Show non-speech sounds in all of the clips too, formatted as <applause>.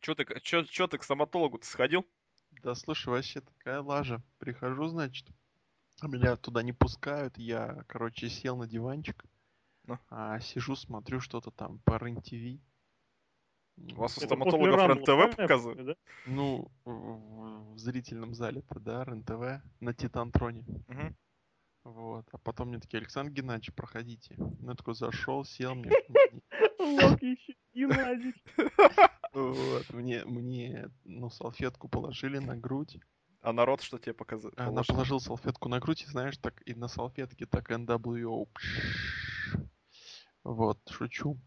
Чё ты, чё, чё ты к стоматологу-то сходил? Да слушай, вообще такая лажа. Прихожу, значит, а меня туда не пускают. Я, короче, сел на диванчик, Ну. а сижу, смотрю что-то там по РЕН-ТВ. У вас у стоматологов РЕН-ТВ показывают? да? Ну, в, в зрительном зале-то, да, РЕН-ТВ, на Титантроне. Мгм. Вот. А потом мне такие, Александр Геннадьевич, проходите. Ну, я такой зашел, сел, мне, Лок еще Геннадий. Вот, мне, мне, ну, салфетку положили на грудь. А народ что тебе показывает? Она положила салфетку на грудь, и знаешь, так и на салфетке так NWO. Вот, шучу.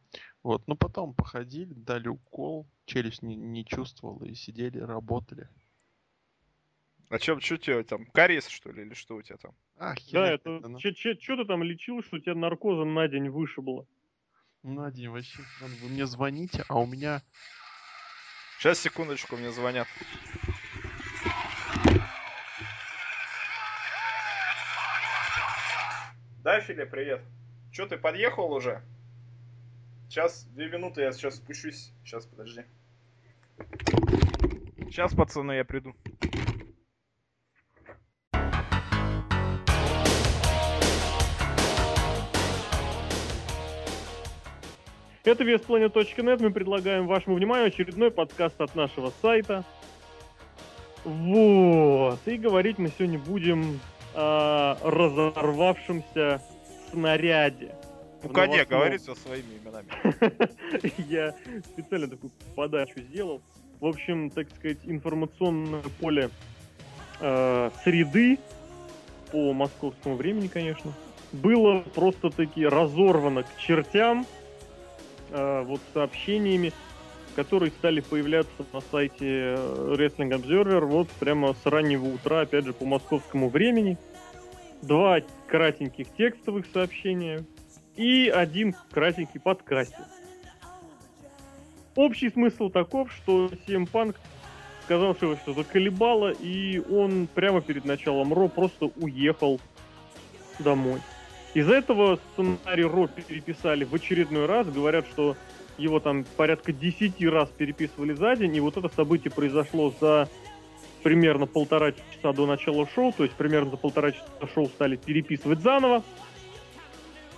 Вот, ну потом походили, дали укол, челюсть не, не чувствовала, и сидели, работали. А чё, чё тебе там, кариес, что ли, или что у тебя там? А, Да, херня это... это, ну, Что ты там лечил, что у тебя наркозом на день вышибло? на день вообще, вы мне звоните, а у меня... Сейчас, секундочку, мне звонят. Да, Филе, привет. Чё, ты подъехал уже? Сейчас, две минуты, я сейчас спущусь. Сейчас, подожди. Сейчас, пацаны, я приду. Это весplanet.net. Мы предлагаем вашему вниманию очередной подкаст от нашего сайта. Вот. И говорить мы сегодня будем о разорвавшемся снаряде. Ну, коне, говори все своими именами. <laughs> Я специально такую подачу сделал. В общем, так сказать, информационное поле э, среды по московскому времени, конечно, было просто-таки разорвано к чертям вот сообщениями, которые стали появляться на сайте э, Wrestling Observer вот прямо с раннего утра, опять же, по московскому времени. Два кратеньких текстовых сообщения и один кратенький подкастик. Общий смысл таков, что CM Punk сказал, что его что заколебало, и он прямо перед началом Ро просто уехал домой. Из-за этого сценарий Ро переписали в очередной раз, говорят, что его там порядка 10 раз переписывали за день, и вот это событие произошло за примерно полтора часа до начала шоу, то есть примерно за полтора часа шоу стали переписывать заново.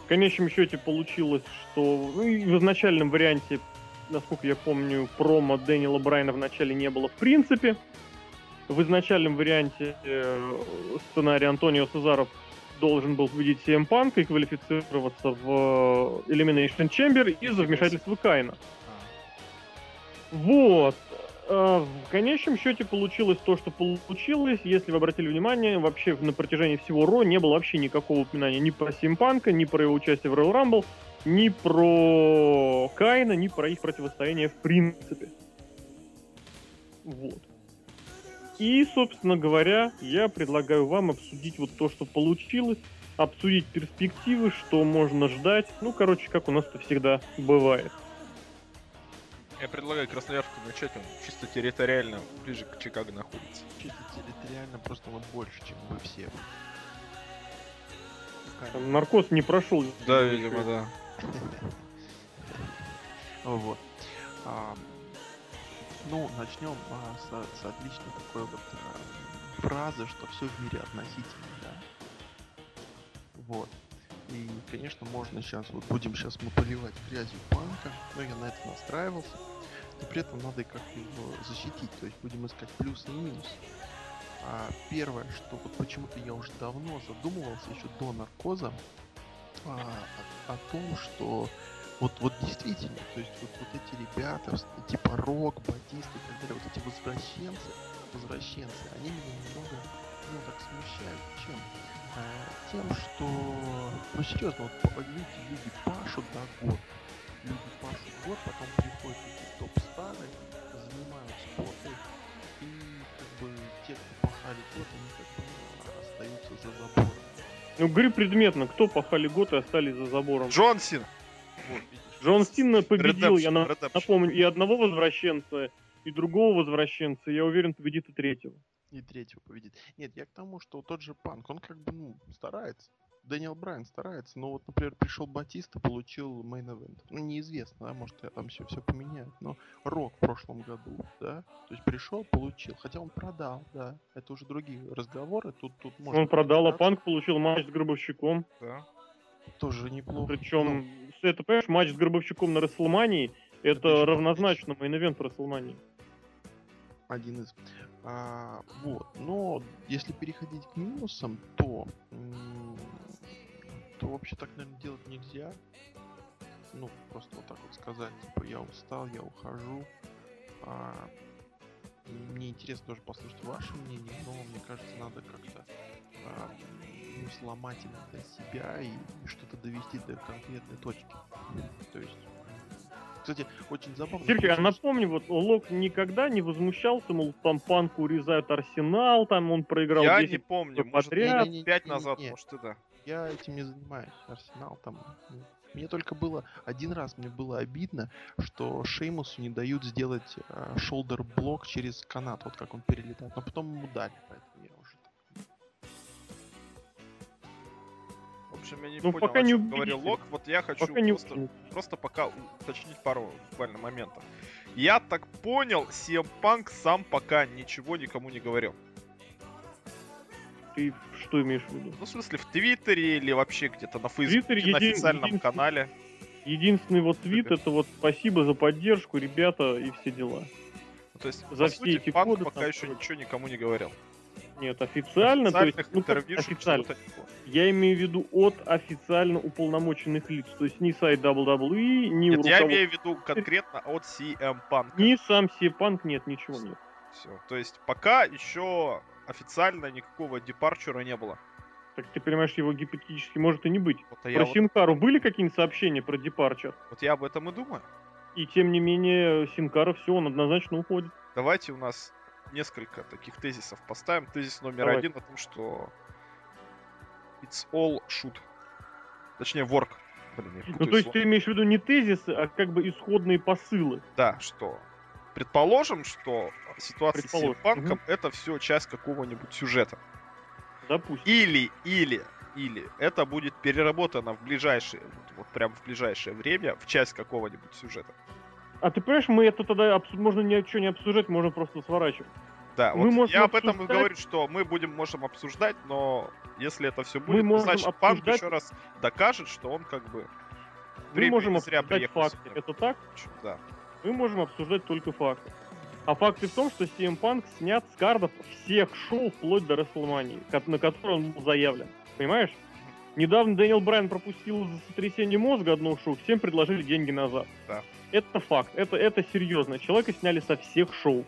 В конечном счете получилось, что ну, в изначальном варианте, насколько я помню, промо Дэниела Брайна в начале не было в принципе. В изначальном варианте э, сценарий Антонио Сезаров должен был победить CM Punk и квалифицироваться в э, Elimination Chamber из-за вмешательства Кайна. Вот. А, В конечном счете получилось то, что получилось. Если вы обратили внимание, вообще на протяжении всего Ро не было вообще никакого упоминания ни про Симпанка, ни про его участие в Royal Rumble, ни про Кайна, ни про их противостояние в принципе. Вот. И, собственно говоря, я предлагаю вам обсудить вот то, что получилось, обсудить перспективы, что можно ждать. Ну, короче, как у нас это всегда бывает. Я предлагаю Красноярску начать, он чисто территориально ближе к Чикаго находится. Чисто территориально просто вот больше, чем вы все. Там наркоз не прошел. Да, видимо, да. <laughs> Вот. Ну, начнем а, с, с отличной такой вот а, фразы, что все в мире относительно, да. Вот. И, конечно, можно сейчас, вот будем сейчас мы поливать грязью панка, но я на это настраивался. Но при этом надо и как-то его защитить, то есть будем искать плюсы и минусы. А первое, что вот почему-то я уже давно задумывался, еще до наркоза, а, о, о том, что вот, вот действительно, то есть вот, вот эти ребята, типа Рок, Батист и так далее, вот эти возвращенцы, возвращенцы, они меня немного, ну, так смущают. Чем? А, тем, что, ну, серьезно, вот люди, люди пашут, да, год. Люди пашут год, потом приходят эти топ-стары, занимают спорты, и, как бы, те, кто пахали год, они, как бы, остаются за забором. Ну, говори предметно, кто пахали год и остались за забором. Джон Сина. Вот. Джон Сина победил, я Redemption, на- Redemption. напомню, и одного возвращенца, и другого возвращенца. Я уверен, победит и третьего. и третьего победит. Нет, я к тому, что тот же Панк, он как бы, ну, старается. Дэниел Брайан старается, но вот, например, пришел Батиста, получил main event. Ну, неизвестно, да, может, я там все, все поменяют, но Рок в прошлом году, да, то есть пришел, получил, хотя он продал, да, это уже другие разговоры, тут, тут можно... Он продал, а. Панк получил матч с Гробовщиком. Да. Тоже неплохо. Причем, это, понимаешь, матч с Гробовщиком на Рестлмании, Это это равнозначно main event Рестлмании. один из. А, вот. Но если переходить к минусам, то то вообще так, наверное, делать нельзя. Ну, просто вот так вот сказать, типа, я устал, я ухожу. А, мне интересно тоже послушать ваше мнение, но мне кажется, надо как-то а, ну, сломать иногда себя и что-то довести до конкретной точки. То есть, кстати, очень забавно. Сергей, а напомни, вот Лок никогда не возмущался, мол, там Панку урезают Арсенал, там он проиграл Я 10 не помню, подряд. может, Не-не-не, лет пять не-не-не. назад, может, и да. Я этим не занимаюсь. Арсенал там. ну, Мне только было один раз мне было обидно, что Шеймусу не дают сделать шолдер блок через канат, вот как он перелетает. Но потом ему дали, поэтому общем, я не Ну, понял, пока о не говорил. Лок. Вот я хочу Пока не просто, уснул. просто пока уточнить пару буквально моментов. Я так понял, CM Punk сам пока ничего никому не говорил. Ты что имеешь в виду? Ну, в смысле, в Твиттере или вообще где-то на Фейсбуке, на един- официальном единственный- канале. Единственный вот твит это вот спасибо за поддержку, ребята, и все дела. Ну, то есть, За по все сути, эти Панк годы пока там еще ничего никому не говорил. Нет, официально, то есть, ну, как официально. Я имею в виду от официально уполномоченных лиц, то есть ни сайт WWE, ни Нет, я имею в виду конкретно от CM Punk. ни сам Сепанк, нет, ничего нет. Все. То есть, пока еще официально никакого депарчура не было. Так ты понимаешь, его гипотетически может и не быть. Вот, Про вот, Синкару были какие-нибудь сообщения про депарчер? вот я об этом и думаю. И тем не менее, Синкара все, он однозначно уходит. Давайте у нас несколько таких тезисов поставим. Тезис номер Давай. один о том, что it's all shoot. Точнее, work. Блин, я Ну, то есть слово. ты имеешь в виду не тезисы, а как бы исходные посылы. Да, что предположим, что ситуация с Предположим, Панком это все часть какого-нибудь сюжета. Допустим. Или, или, или это будет переработано в ближайшее, вот, вот прям в ближайшее время в часть какого-нибудь сюжета. А ты понимаешь, мы это тогда обсу- можно ничего не обсуждать, можно просто сворачивать. Да, Мы вот можем я об этом и говорю, что мы будем, можем обсуждать, но если это все Мы будет, можем значит Панк обсуждать- еще раз докажет, что он как бы Мы можем зря обсуждать факты. сюда. Это так? Да. Мы можем обсуждать только факты. А факты в том, что CM Punk снят с кардов всех шоу вплоть до ко- на которые он был заявлен. Понимаешь? Недавно Дэниел Брайан пропустил за сотрясение мозга одно шоу, всем предложили деньги назад. Да. Это факт, это, это серьезно. Человека сняли со всех шоу.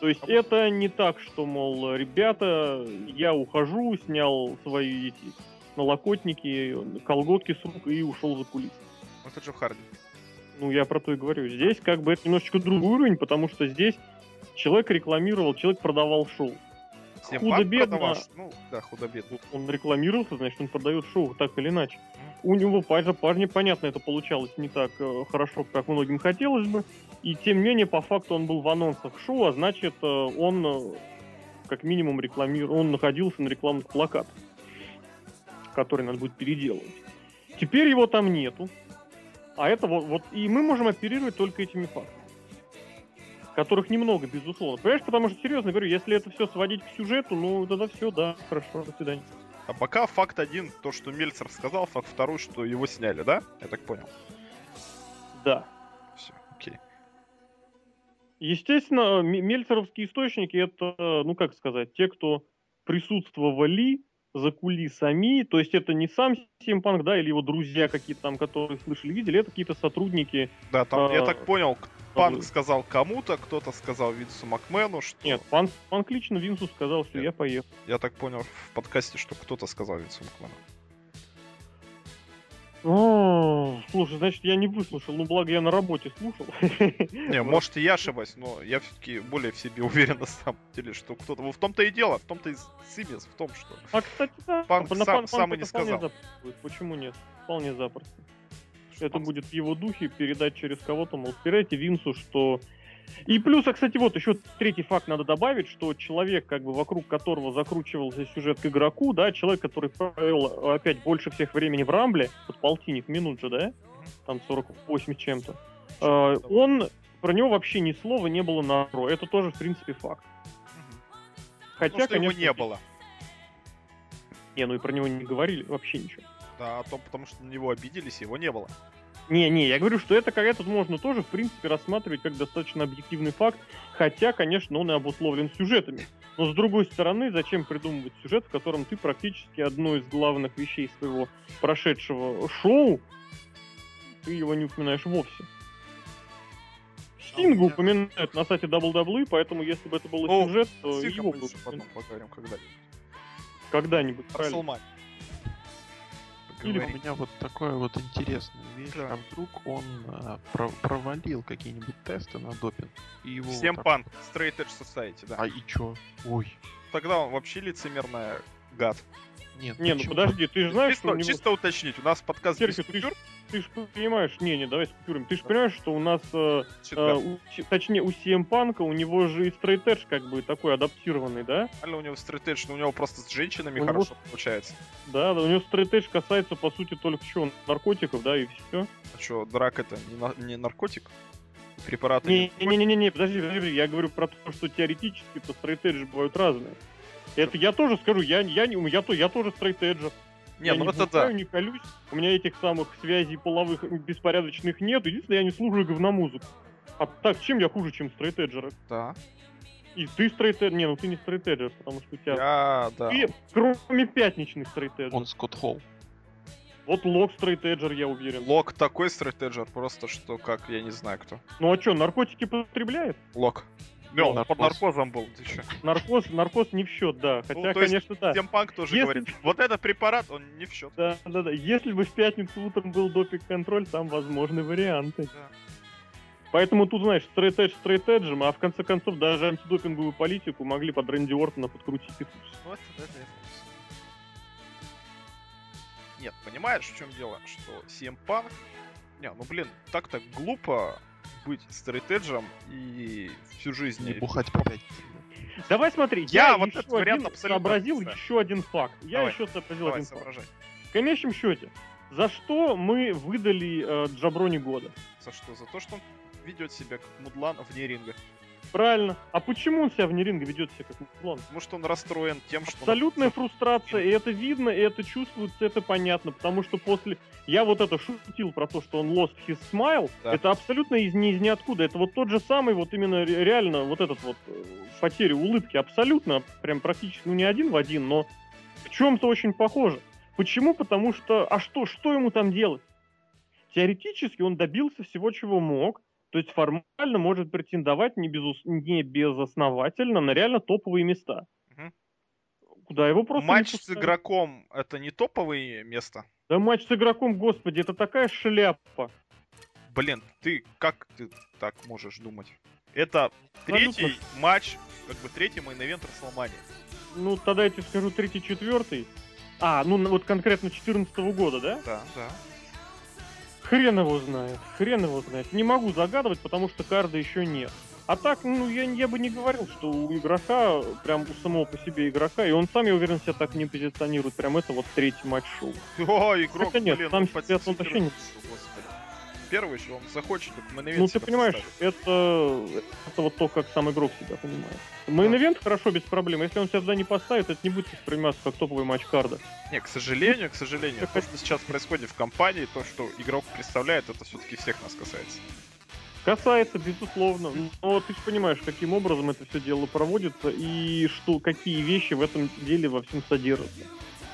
То есть А это не так, что, мол, ребята, я ухожу, снял свои эти налокотники, колготки с рук и ушел за кулисы. Ну, Это Джо Харди. Ну, я про то и говорю. Здесь как бы это немножечко другой уровень, потому что здесь человек рекламировал, человек продавал шоу. Всем Худо-бедно. Ну, да, худо-бедно. Он рекламировался, значит, он продает шоу так или иначе. У него, парня, парня, понятно, это получалось не так э, хорошо, как многим хотелось бы. И тем не менее, по факту он был в анонсах шоу, а значит, э, он э, как минимум рекламировал, он находился на рекламных плакатах, которые надо будет переделывать. Теперь его там нету. А это вот, вот и мы можем оперировать только этими фактами. Которых немного, безусловно. Понимаешь, потому что, серьезно говорю, если это все сводить к сюжету, ну тогда все, да, хорошо, до свидания. А пока факт один, то, что Мельцер сказал, факт второй, что его сняли, да? Я так понял. Да. Все, окей. Естественно, мельцеровские источники это, ну как сказать, те, кто присутствовали за кулисами, то есть это не сам Симпанк, да, или его друзья какие-то там, которые слышали, видели, это какие-то сотрудники. Да, там, я А, так понял, Панк. Сказал кому-то, кто-то сказал Винсу Макмену, что... Нет, Панк, Панк лично Винсу сказал, что Нет. я поехал. Я так понял в подкасте, что кто-то сказал Винсу Макмену. О, слушай, значит, я не выслушал, ну благо я на работе слушал. Не, может и я ошибаюсь, но я все-таки более в себе уверен на самом деле, что кто-то... Вот в том-то и дело, в том-то и цимес, в том, что... А, кстати, да, Панк на сам- сам и не сказал. Почему нет? Вполне запросто. Это будет в его духе передать через кого-то, мол, спирайте Винсу, что И плюс, а, кстати, вот еще третий факт надо добавить, что человек, как бы вокруг которого закручивался сюжет к игроку, да, человек, который провел опять больше всех времени в Рамбле, вот полтинник минут же, да, там 48 с чем-то, э, он, про него вообще ни слова не было на Ро. Это тоже, в принципе, факт. Хотя, Потому что конечно, его не было. Не, ну и про него не говорили вообще ничего. Да, а то потому что на него обиделись, его не было. Не, не, я говорю, что это как этот можно тоже, в принципе, рассматривать как достаточно объективный факт, хотя, конечно, он и обусловлен сюжетами. Но с другой стороны, зачем придумывать сюжет, в котором ты практически одну из главных вещей своего прошедшего шоу, ты его не упоминаешь вовсе. Стинга у меня- упоминают на сайте WWE, поэтому если бы это был Ну, сюжет, то его бы потом поговорим когда-нибудь. когда-нибудь. Правильно. Салмане. Или у меня вот такая вот интересная вещь, Да. а вдруг он а, про- провалил какие-нибудь тесты на допинг, и его вот Всем так- панк, Straight Edge Society, да. А и чё? Ой, Тогда он вообще лицемерная гад. нет, Не, ну подожди, ты же знаешь, что чисто, у него... чисто уточнить, у нас подкаст ты купюр. Ты же понимаешь, не, не, давай с купюрами. Ты же понимаешь, что у нас, э, э, у точнее, у CM Панка, у него же и Edge как бы такой адаптированный, да? Нормально у него Edge, но у него просто с женщинами У него- хорошо получается. Да, да, у него Edge касается, по сути, только чего, наркотиков, да, и все. А что, драк это не, на- не наркотик? Препараты не? Не-не-не, подожди, подожди, подожди, я говорю про то, что теоретически-то Edge бывают разные. Это я тоже скажу, я, я, не, я, то, я тоже Edge. Не, я ну не это да. бухаю, не колюсь, у меня этих самых связей половых беспорядочных нет, единственное, я не слушаю говномузыку. А так, чем я хуже, чем Edge? Да. И ты стрейт Не, ну ты не стрейт потому что у тебя... Я, да. Ты, кроме пятничных стрейт Он Скотт Холл. Вот Лок стрейт я уверен. Лок такой Edge, просто что как, я не знаю кто. Ну а что, наркотики потребляет? Лок. Не, он под наркоз. наркозом был, ты чё? Наркоз, наркоз не в счет, да. Хотя, Ну, то есть конечно, да. Тем Панк тоже Если- говорит, вот этот препарат, он не в счет. Да, да, да. Если бы в пятницу утром был допинг-контроль, там возможны варианты. Да. Поэтому тут, знаешь, стрейт эдж стрейт а в конце концов даже антидопинговую политику могли под Рэнди Ортона подкрутить и. Ну, это, это, это. Нет, понимаешь, в чем дело? Что CM Punk... Не, ну блин, так-то глупо быть стрейт-эджем и всю жизнь... Не бухать по. Давай смотри, Я я, вот еще этот вариант один сообразил отрицаю. еще один факт. Я Давай, еще сообразил Давай, один факт. соображай. В конечном счете, за что мы выдали э, Джаброни года? За что? За то, что он ведет себя как мудлан вне ринга. Правильно. А почему он себя вне ринга ведет себя как мудлан? Потому что он расстроен тем, что... он- Абсолютная фрустрация, и это видно, и это чувствуется, это понятно, потому что после... Я вот это шутил про то, что он lost his smile, Да. это абсолютно из, из ниоткуда, это вот тот же самый, вот именно ре- реально вот этот вот э, потеря улыбки, абсолютно, прям практически, ну не один в один, но в чем-то очень похоже. Почему? Потому что, а что, что ему там делать? Теоретически он добился всего, чего мог, то есть формально может претендовать не, безус... не безосновательно на реально топовые места. Мгм. Куда его просто Матч с игроком это не топовое место? Да матч с игроком, господи, это такая шляпа. Блин, ты как ты так можешь думать? Это Абсолютно. третий матч, как бы третий main event Рестлмании. Ну, тогда я тебе скажу третий, четвертый. А, ну вот конкретно 14 года, да? Да, да. Хрен его знает, хрен его знает. Не могу загадывать, потому что карда еще нет. А так, ну, я, я бы не говорил, что у игрока, прям у самого по себе игрока, и он сам, я уверен, себя так не позиционирует. Прям это вот третий матч шоу. О, игрок, Хотя нет, блин, сам он себя он вообще не- господи. Первый еще, он захочет, как мейн Ну, ты понимаешь, это, это вот то, как сам игрок себя понимает. Мейн-эвент хорошо, без проблем. Если он себя туда не поставит, это не будет восприниматься как топовый матч карда. Не, к сожалению, к сожалению, то, что сейчас происходит в компании, то, что игрок представляет, это все-таки всех нас касается. Касается, безусловно. Но ты же понимаешь, каким образом это все дело проводится и что, какие вещи в этом деле во всем содержатся.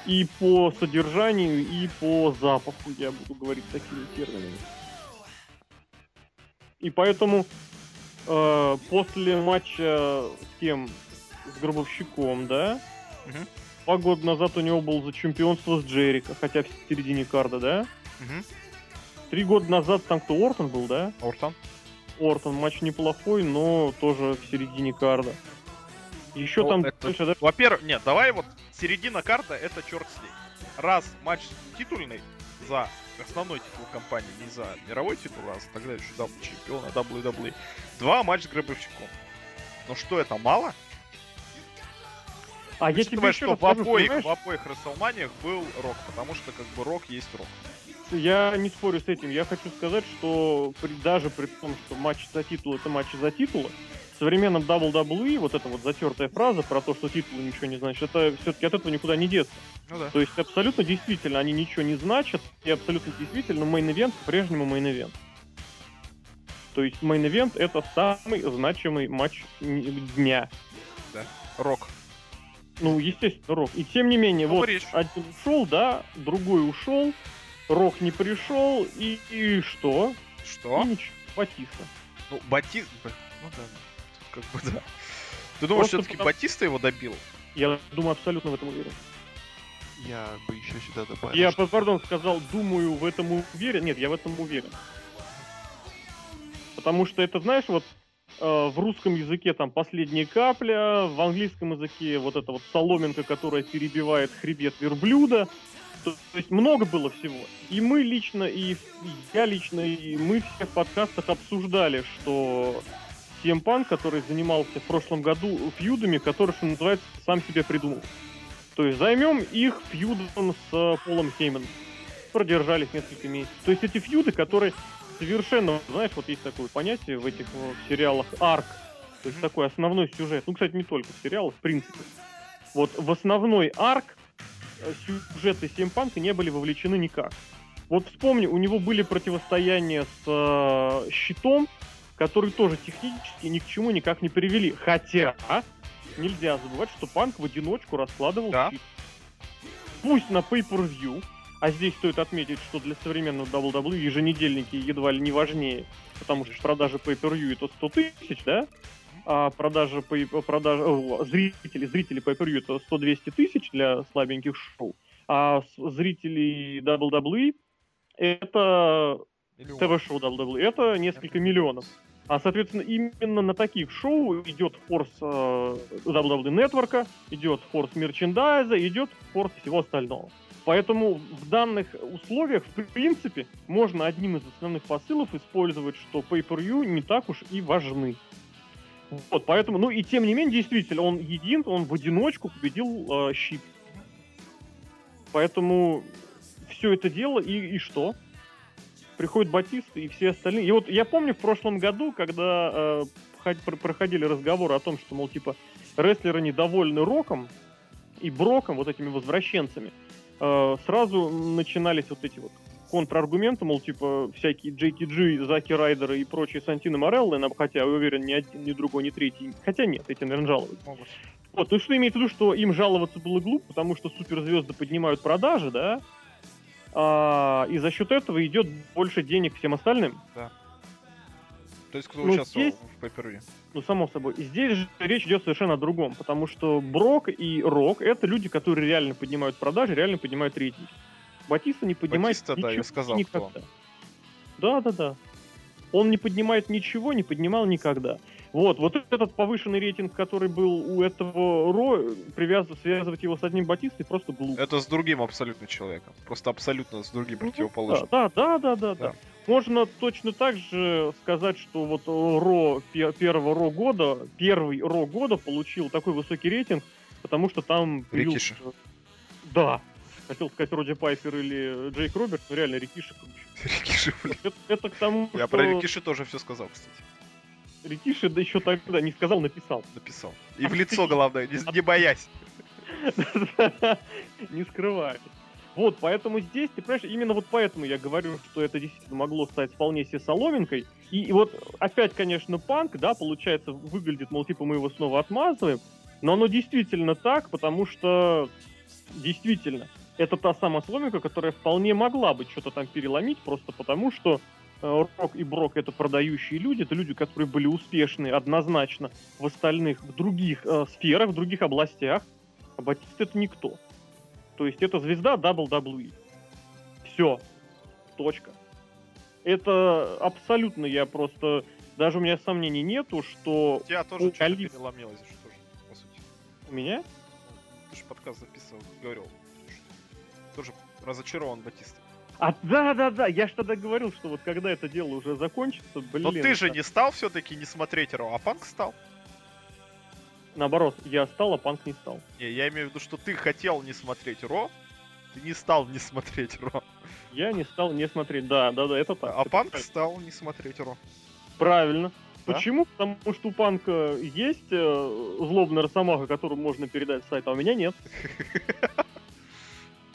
И по содержанию, и по запаху я буду говорить такими терминами. И поэтому э, после матча с кем? С Гробовщиком, да? Мгм. Два года назад у него был за чемпионство с Джерика, хотя в середине карда, да? Угу. Три года назад там кто, Ортон был, да? Ортон. Ортон матч неплохой, но тоже в середине карда. Еще Ну, там это- да, Во-первых, нет, давай вот середина карда это черт с ней. Раз матч титульный за основной титул компании, не за мировой титул, а за тогда еще double чемпиона WWE. Два матча с Гробовщиком. Ну что, это мало? А я тебе еще что в обоих, понимаешь, в обоих Рестлманиях был Рок, потому что как бы Рок есть Рок. Я не спорю с этим. Я хочу сказать, что при- даже при том, что матч за титул это матч за титул, в современном WWE вот эта вот затертая фраза про то, что титул ничего не значит, это все-таки от этого никуда не деться. Ну да. То есть абсолютно действительно они ничего не значат, и абсолютно действительно main event по-прежнему main event. То есть main event это самый значимый матч дня. Рок. Ну, естественно, Рок. И тем не менее, Ну, вот речь. один ушел, да, другой ушел, Рок не пришел, и, и что? Что? И ничего, Батиста. Ну, Батист... Ну да. Как бы да. Ты думаешь, все-таки потому- Батиста его добил? Я думаю, абсолютно в этом уверен. Я бы еще сюда добавил. Я, что- пардон, сказал, думаю, в этом уверен. Нет, я в этом уверен. Потому что это, знаешь, вот э, в русском языке там последняя капля, в английском языке вот эта вот соломинка, которая перебивает хребет верблюда. То, то есть много было всего. И мы лично, и я лично, и мы все в подкастах обсуждали, что CM Punk, который занимался в прошлом году фьюдами, который, что называется, сам себе придумал. То есть займем их фьюдом с э, Полом Хейманом. Продержались несколько месяцев. То есть эти фьюды, которые совершенно, знаешь, вот есть такое понятие в этих э, сериалах арк. То есть такой основной сюжет. Ну, кстати, не только в сериалах, в принципе. Вот в основной арк э, сюжеты Симпанка не были вовлечены никак. Вот вспомни, у него были противостояния с э, щитом, которые тоже технически ни к чему никак не привели. Хотя нельзя забывать, что Панк в одиночку раскладывал Да. щит. Пусть на pay-per-view, а здесь стоит отметить, что для современного WWE еженедельники едва ли не важнее, потому что продажа pay-per-view это 100 тысяч, да? А продажа, pay- продажа о, зрителей, зрителей pay-per-view это 100-200 тысяч для слабеньких шоу, а зрителей WWE это? ТВ-шоу WWE, это несколько миллионов. А, соответственно, именно на таких шоу идет форс э, WWE Network, идет форс мерчендайза, идет форс всего остального. Поэтому в данных условиях, в принципе, можно одним из основных посылов использовать, что pay-per-view не так уж и важны. Вот, поэтому, ну и тем не менее, действительно, он един, он в одиночку победил э, щит. Поэтому все это дело, и, и что? Приходит Батиста и все остальные. И вот я помню в прошлом году, когда э, ход- про- проходили разговоры о том, что, мол, типа, рестлеры недовольны Роком и Броком, вот этими возвращенцами, э, сразу начинались вот эти вот контраргументы, мол, типа, всякие JTG, Заки Райдеры и прочие Сантины Мореллы, нам- хотя, я уверен, ни один, ни другой, ни третий, хотя нет, эти, наверное. Могут. Вот, ну что имеется в виду, что им жаловаться было глупо, потому что суперзвезды поднимают продажи, да, а, и за счет этого идет больше денег всем остальным. То есть кто Ну, участвовал здесь- в pay Ну, само собой. И здесь же речь идет совершенно о другом, потому что Брок и Рок — это люди, которые реально поднимают продажи, реально поднимают рейтинг. Батиста не поднимает Батиста, да, я ничего сказал, никогда. Да, да, да. Он не поднимает ничего, не поднимал никогда. Вот, вот этот повышенный рейтинг, который был у этого Ро, привязывать, связывать его с одним Батистой просто глупо. Это с другим абсолютно человеком. Просто абсолютно с другим Ну, противоположным. Да, да, да, да, да, Да. Можно точно так же сказать, что вот Ро пе- первого Ро года, первый Ро года получил такой высокий рейтинг, потому что там Рикиши. появился- Да. Хотел сказать Роди Пайпер или Джейк Роберт, но реально Рикиши круче. <laughs> Рикиши, блин. Это, это к тому, Я что про Рикиши тоже все сказал, кстати. Рикиши да еще тогда не сказал, написал. Написал. И в лицо, главное, не, не боясь. <laughs> не скрывает. Вот, поэтому здесь, ты понимаешь, именно вот поэтому я говорю, что это действительно могло стать вполне себе соломинкой. И, и вот опять, конечно, панк, да, получается, выглядит, мол, типа мы его снова отмазываем, но оно действительно так, потому что действительно, это та самая соломинка, которая вполне могла бы что-то там переломить, просто потому что Рок и Брок это продающие люди, это люди, которые были успешны однозначно в остальных, в других э, сферах, в других областях, а Батист это никто. То есть это звезда WWE. Все. Точка. Это абсолютно я просто... Даже у меня сомнений нету, что У тебя тоже что-то Калиф. переломилось же тоже, по сути. у меня... Ты же подкаст записывал, говорил. что Тоже разочарован Батиста. А да, да, да, я же тогда говорил, что вот когда это дело уже закончится, блин. Но ты же это- не стал все-таки не смотреть Ро, а Панк стал. Наоборот, я стал, а панк не стал. Не, я имею в виду, что ты хотел не смотреть Ро, ты не стал не смотреть Ро. Я не стал не смотреть. Да, да, да, это так. А это Панк правильно. стал не смотреть Ро. Правильно. Да? Почему? Потому что у панка есть э, злобная росомаха, которую можно передать с сайта, а у меня нет. <laughs>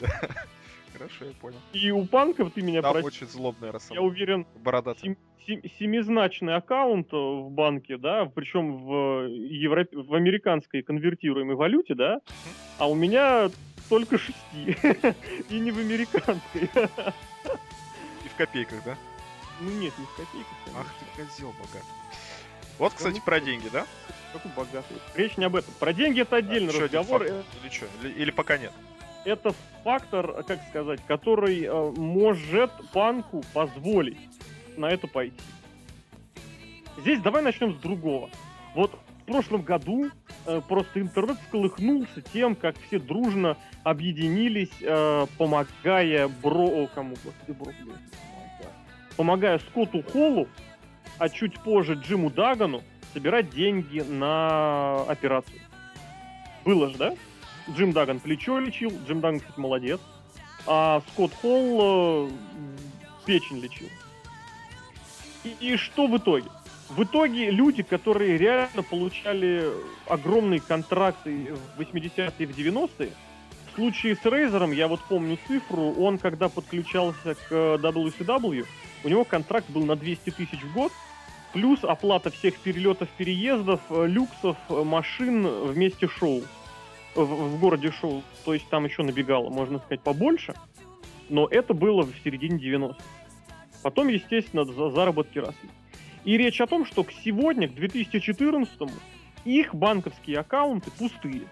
Хорошо, я понял. И у панка, ты меня Там прости, очень злобная я раса. уверен, Бородатая. сем- сем- семизначный аккаунт э, в банке, да, причем в, европ... в американской конвертируемой валюте, да, а у меня только шести. <laughs> И не в американской. И в копейках, да? Ну нет, не в копейках. конечно. Ах ты козел богатый. Вот, кстати, ну, про деньги, да? Какой богатый. Речь не об этом. Про деньги это отдельный один разговор. Или что? Или, или пока нет? Это фактор, как сказать, который э, может панку позволить на это пойти. Здесь давай начнем с другого. Вот в прошлом году э, просто интернет всколыхнулся тем, как все дружно объединились, э, помогая Бро... Кому, господи, Бро, блин, помогая Скотту Холлу, а чуть позже Джиму Дагану собирать деньги на операцию. Было же, да? Джим Даган плечо лечил, Джим Даган, кстати, молодец. А Скотт Холл э, печень лечил. И, и что в итоге? В итоге люди, которые реально получали огромные контракты в 80-е и в 90-е, в случае с Рейзером, я вот помню цифру, он когда подключался к WCW, у него контракт был на 200 тысяч в год, плюс оплата всех перелетов, переездов, э, люксов, э, машин вместе шоу в, в городе шоу. То есть там еще набегало, можно сказать, побольше. Но это было в середине 90-х. Потом, естественно, за- заработки росли. И речь о том, что к сегодня, к 2014 их банковские аккаунты пустые.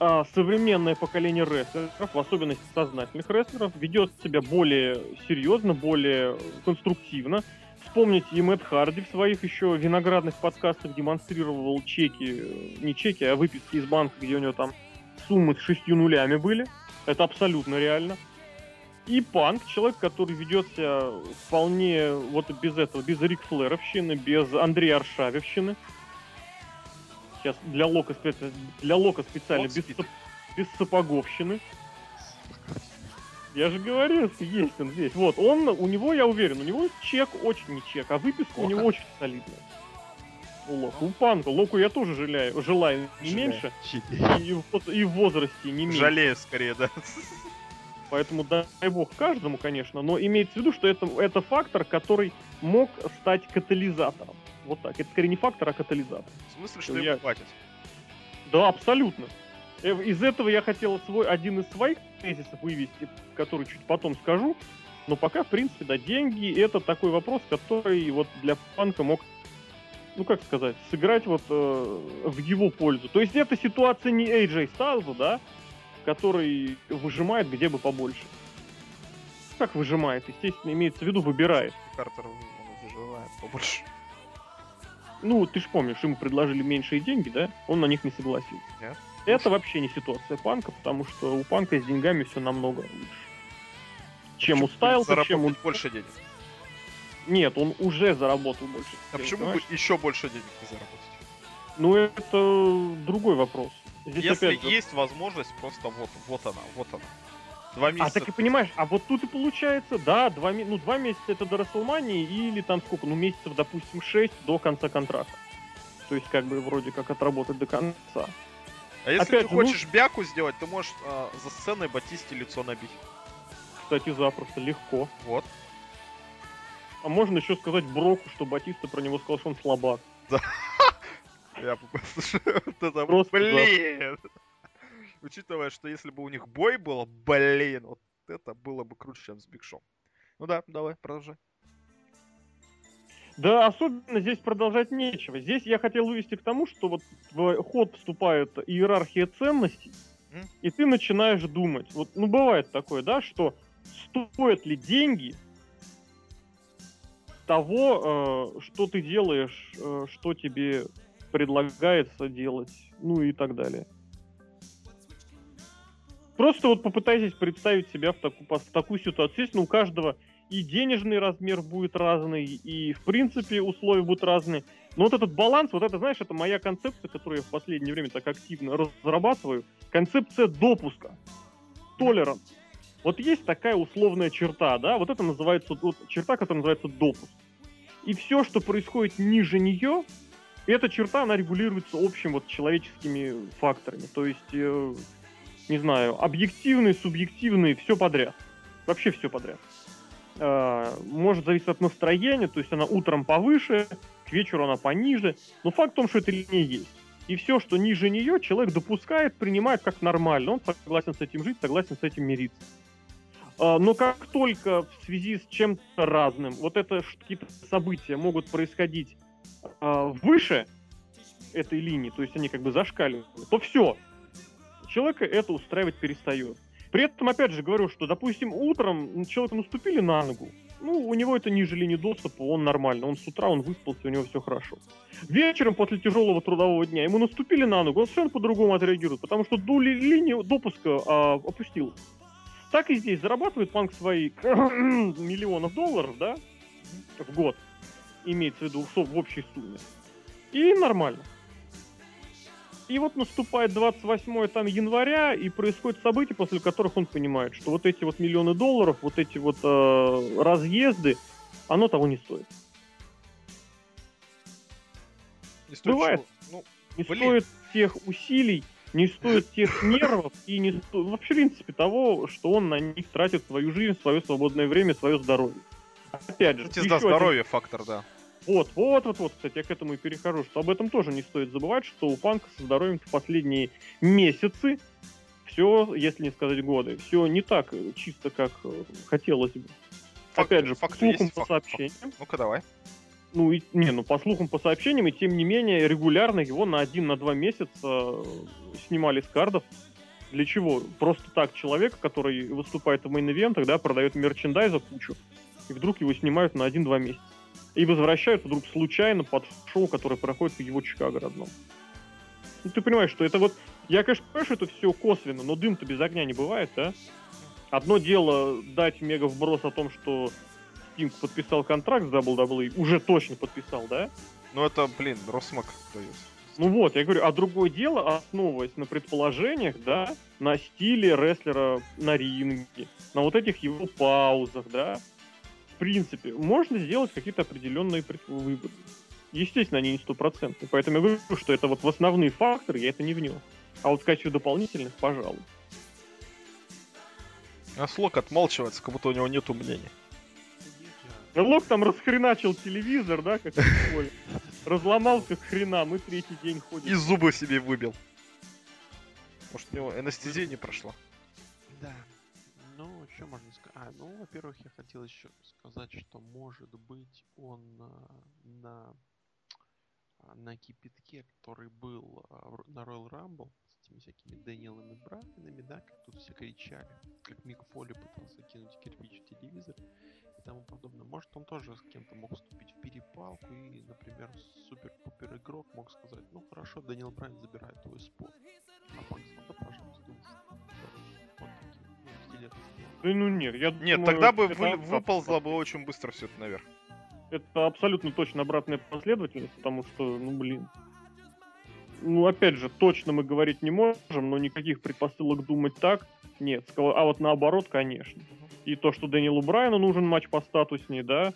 А современное поколение рестлеров, в особенности сознательных рестлеров, ведет себя более серьезно, более конструктивно. Вспомните, и Мэтт Харди в своих еще виноградных подкастах демонстрировал чеки, э, не чеки, а выписки из банка, где у него там суммы с шестью нулями были. Это абсолютно реально. И Панк, человек, который ведет себя вполне вот без этого, без Рик Флэровщины, без Андрея Аршавевщины. Сейчас для Лока, для Лока специально без, без сапоговщины. Я же говорю, что есть он здесь. Вот, он, у него, я уверен, у него чек очень не чек, а выписка у Плохо. него очень солидная. У Лока. У Панка. Локу я тоже желаю, желаю не Желаю. меньше, и, и в возрасте не меньше. Жалею скорее, да. Поэтому дай бог каждому, конечно, но имеется в виду, что это, это фактор, который мог стать катализатором. Вот так. Это скорее не фактор, а катализатор. В смысле, что Я- ему хватит? Да, абсолютно. Э, Из этого я хотел свой, один из своих тезисов вывести, который чуть потом скажу. Но пока, в принципе, да, деньги это такой вопрос, который вот для панка мог, ну как сказать, сыграть вот э, в его пользу. То есть это ситуация не AJ Styles, да, который выжимает где бы побольше. Как выжимает? Естественно, имеется в виду выбирает. Картер выживает побольше. Ну, ты же помнишь, ему предложили меньшие деньги, да? Он на них не согласился. Нет. Это вообще не ситуация панка, потому что у панка с деньгами все намного лучше. Чем у Стайлса, чем у... Больше денег. Нет, он уже заработал больше. А почему бы понимаешь? еще больше денег не заработать? Ну, это другой вопрос. Здесь Если опять есть возможность, просто вот, вот она, вот она. Два А месяца. так и понимаешь, а вот тут и получается, да, два, ну, два месяца это до Расселмании или там сколько, ну, месяцев, допустим, шесть до конца контракта. То есть, как бы, вроде как отработать до конца. А если опять ты же, ну- хочешь бяку сделать, ты можешь а, за сценой Батисте лицо набить. Кстати, запросто, легко. Вот. А можно еще сказать Броку, что Батиста про него сказал, что он слабак. <laughs> Я послушал. <laughs> Вот это, Просто блин! <laughs> Учитывая, что если бы у них бой был, блин, вот это было бы круче, чем с Биг Шоу. Ну да, давай, продолжай. Да, особенно здесь продолжать нечего. Здесь я хотел вывести к тому, что вот в ход вступает иерархия ценностей, Мгм. и ты начинаешь думать. Вот, ну, бывает такое, да, что стоят ли деньги того, э, что ты делаешь, э, что тебе предлагается делать, ну и так далее. Просто вот попытайтесь представить себя в, таку, в такую ситуацию. Естественно, у каждого и денежный размер будет разный, и, в принципе, условия будут разные. Но вот этот баланс, вот это, знаешь, это моя концепция, которую я в последнее время так активно разрабатываю. Концепция допуска. Толеранс. Вот есть такая условная черта, да, вот это называется, вот, черта, которая называется допуск. И все, что происходит ниже нее, эта черта, она регулируется общим вот человеческими факторами. То есть, э, не знаю, объективный, субъективный, все подряд. Вообще все подряд. Э, может зависеть от настроения, то есть она утром повыше, к вечеру она пониже. Но факт в том, что эта линия есть. И все, что ниже нее, человек допускает, принимает как нормально. Он согласен с этим жить, согласен с этим мириться. А, но как только в связи с чем-то разным вот это какие-то события могут происходить а, выше этой линии, то есть они как бы зашкаливают, то все. Человека это устраивать перестает. При этом, опять же, говорю, что, допустим, утром человеку наступили на ногу, ну, у него это ниже линии доступа, он нормально, он с утра, он выспался, у него все хорошо. Вечером после тяжелого трудового дня ему наступили на ногу, он совершенно по-другому отреагирует, потому что дули линию допуска а, опустилась. Так и здесь зарабатывает банк свои <clears throat> миллионов долларов, да, в год, имеется в виду в общей сумме. И нормально. И вот наступает 28 там, января, и происходят события, после которых он понимает, что вот эти вот миллионы долларов, вот эти вот э, разъезды, оно того не стоит. Не стоит Бывает. Ну, не блин. стоит тех усилий, не стоит тех <laughs> нервов и не стоит, в принципе, того, что он на них тратит свою жизнь, свое свободное время, свое здоровье. Опять же, Кстати, да, здоровье один... фактор, да. Вот, вот, вот, вот, кстати, я к этому и перехожу, что об этом тоже не стоит забывать, что у панка со здоровьем в последние месяцы все, если не сказать годы, все не так чисто, как э, хотелось бы. Факт, Опять же, факт по слухам, по сообщениям. Ну-ка, давай. Ну, и, не, ну, по слухам, по сообщениям, и тем не менее, регулярно его на один, на два месяца э, снимали с кардов. Для чего? Просто так человек, который выступает в мейн-ивентах, да, продает мерчендайза кучу, и вдруг его снимают на один-два месяца. И возвращают вдруг случайно под шоу, которое проходит в его Чикаго родном. Ну, ты понимаешь, что это вот... Я, конечно, понимаю, что это все косвенно, но дым-то без огня не бывает, да? Одно дело дать мега вброс о том, что Стинг подписал контракт с WWE, уже точно подписал, да? Ну это, блин, Росмак дает. Ну вот, я говорю, а другое дело, основываясь на предположениях, да, на стиле рестлера на ринге, на вот этих его паузах, да, принципе, можно сделать какие-то определенные выводы. Естественно, они не стопроцентные, поэтому я говорю, что это вот в основные факторы, я это не внес. А вот в качестве дополнительных, пожалуй. А Слок отмалчивается, как будто у него нет мнения. Лок там расхреначил телевизор, да, как. Разломал как хрена, мы третий день ходим. И зубы себе выбил. Может, у него анестезия не прошла? Да. Ну, что можно сказать? А, ну, во-первых, я хотел еще сказать, что, может быть, он а, на, на кипятке, который был а, на Royal Rumble, с этими всякими Дэниелами Брайанами, да, как тут все кричали, как Мик Фоли пытался кинуть кирпич в телевизор, тому подобное. Может, он тоже с кем-то мог вступить в перепалку и, например, супер-пупер игрок мог сказать, ну хорошо, Даниэл Брайан забирает твой спот. А Панк сказал, да, пожалуйста, Вот такие, ну, ну нет, я Нет, думаю, тогда бы вы, выползло бы очень быстро все это наверх. Это абсолютно точно обратная последовательность, потому что, ну блин. Ну, опять же, точно мы говорить не можем, но никаких предпосылок думать так нет. А вот наоборот, конечно и то, что Дэниелу Брайану нужен матч по статуснее, да.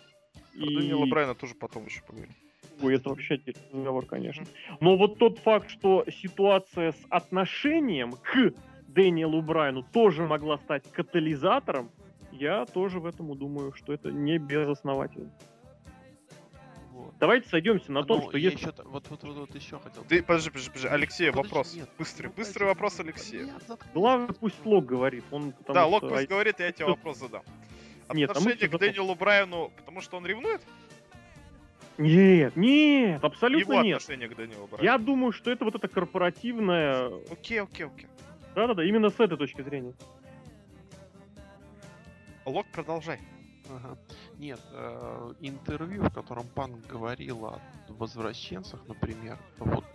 Про и... Дэниела Брайана тоже потом еще поговорим. Ой, это вообще отдельный разговор, конечно. Но вот тот факт, что ситуация с отношением к Дэниелу Брайану тоже могла стать катализатором, я тоже в этом думаю, что это не безосновательно. Вот. Давайте сойдемся на том, ну, что если... Еще, вот, вот, вот, вот еще хотел... Ты, подожди, подожди, подожди. Алексей, подожди, вопрос. Нет, быстрый, ну, быстрый вопрос, Алексей. Главное, пусть Лок говорит. Он, да, Лок пусть а... говорит, я тебе вопрос задам. Нет, Отношение а к Дэниелу Брайану, потому что он ревнует? Нет, нет, абсолютно Его нет. отношение к Дэниелу Брайану. Я думаю, что это вот это корпоративное... Окей, окей, окей. Да-да-да, именно с этой точки зрения. Лок, продолжай. Ага. Нет, э, интервью, в котором Панк говорил о возвращенцах, например, вот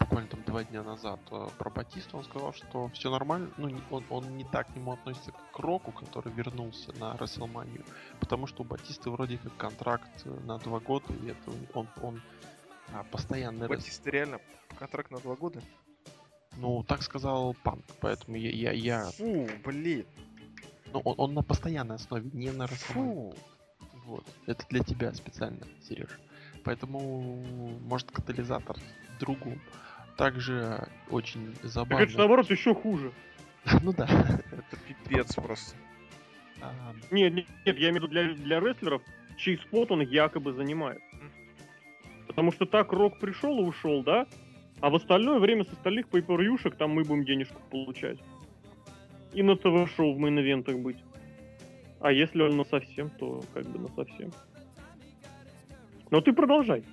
буквально там два дня назад э, про Батиста, он сказал, что все нормально, ну не- он, он не так к нему относится как к Року, который вернулся на Расселманию, потому что у Батисты вроде как контракт э, на два года, и это он, он а, постоянный рестлер. Батиста реально контракт на два года? Ну, так сказал Панк, поэтому я, я, я Фу, блин. ну, он, он на постоянной основе, не на. Фу. Вот. Это для тебя специально, Сереж. Поэтому, может, катализатор в другом. Также очень Так это забавно. наоборот еще хуже. <laughs> Ну да. Это пипец просто. А, Нет, нет, нет, я имею в виду для, для рестлеров, чей спот он якобы занимает. Потому что так Рок пришел и ушел, да? А в остальное время с остальных pay там мы будем денежку получать. И на ТВ-шоу в мейн-ивентах быть. А если он на совсем, то как бы на совсем. Но ты продолжай.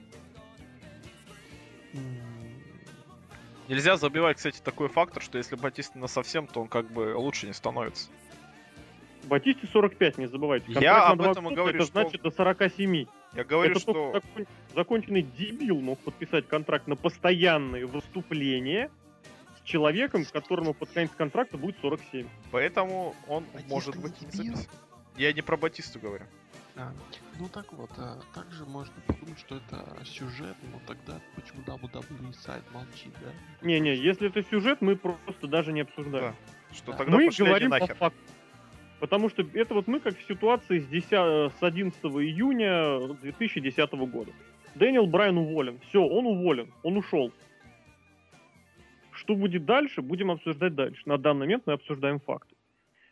Нельзя забивать, кстати, такой фактор, что если Батиста на совсем, то он как бы лучше не становится. Батисте 45, не забывайте. Я Контракт на об этом и говорю, это что- значит до 47. Я говорю, это что... закон- законченный дебил мог подписать контракт на постоянные выступления с человеком, которому под конец контракта будет 47. Поэтому он Батиста может быть не записан. Я не про Батисту говорю. а, ну так вот, а, также можно подумать, что это сюжет, но тогда почему WWE сайт молчит, да? Не-не, если это сюжет, мы просто даже не обсуждаем. Что Да. тогда мы говорим по нахер. факту. Потому что это вот мы как в ситуации с, 10, с 11 июня 2010 года. Дэниел Брайан уволен. Все, он уволен. Он ушел. Что будет дальше, будем обсуждать дальше. На данный момент мы обсуждаем факты.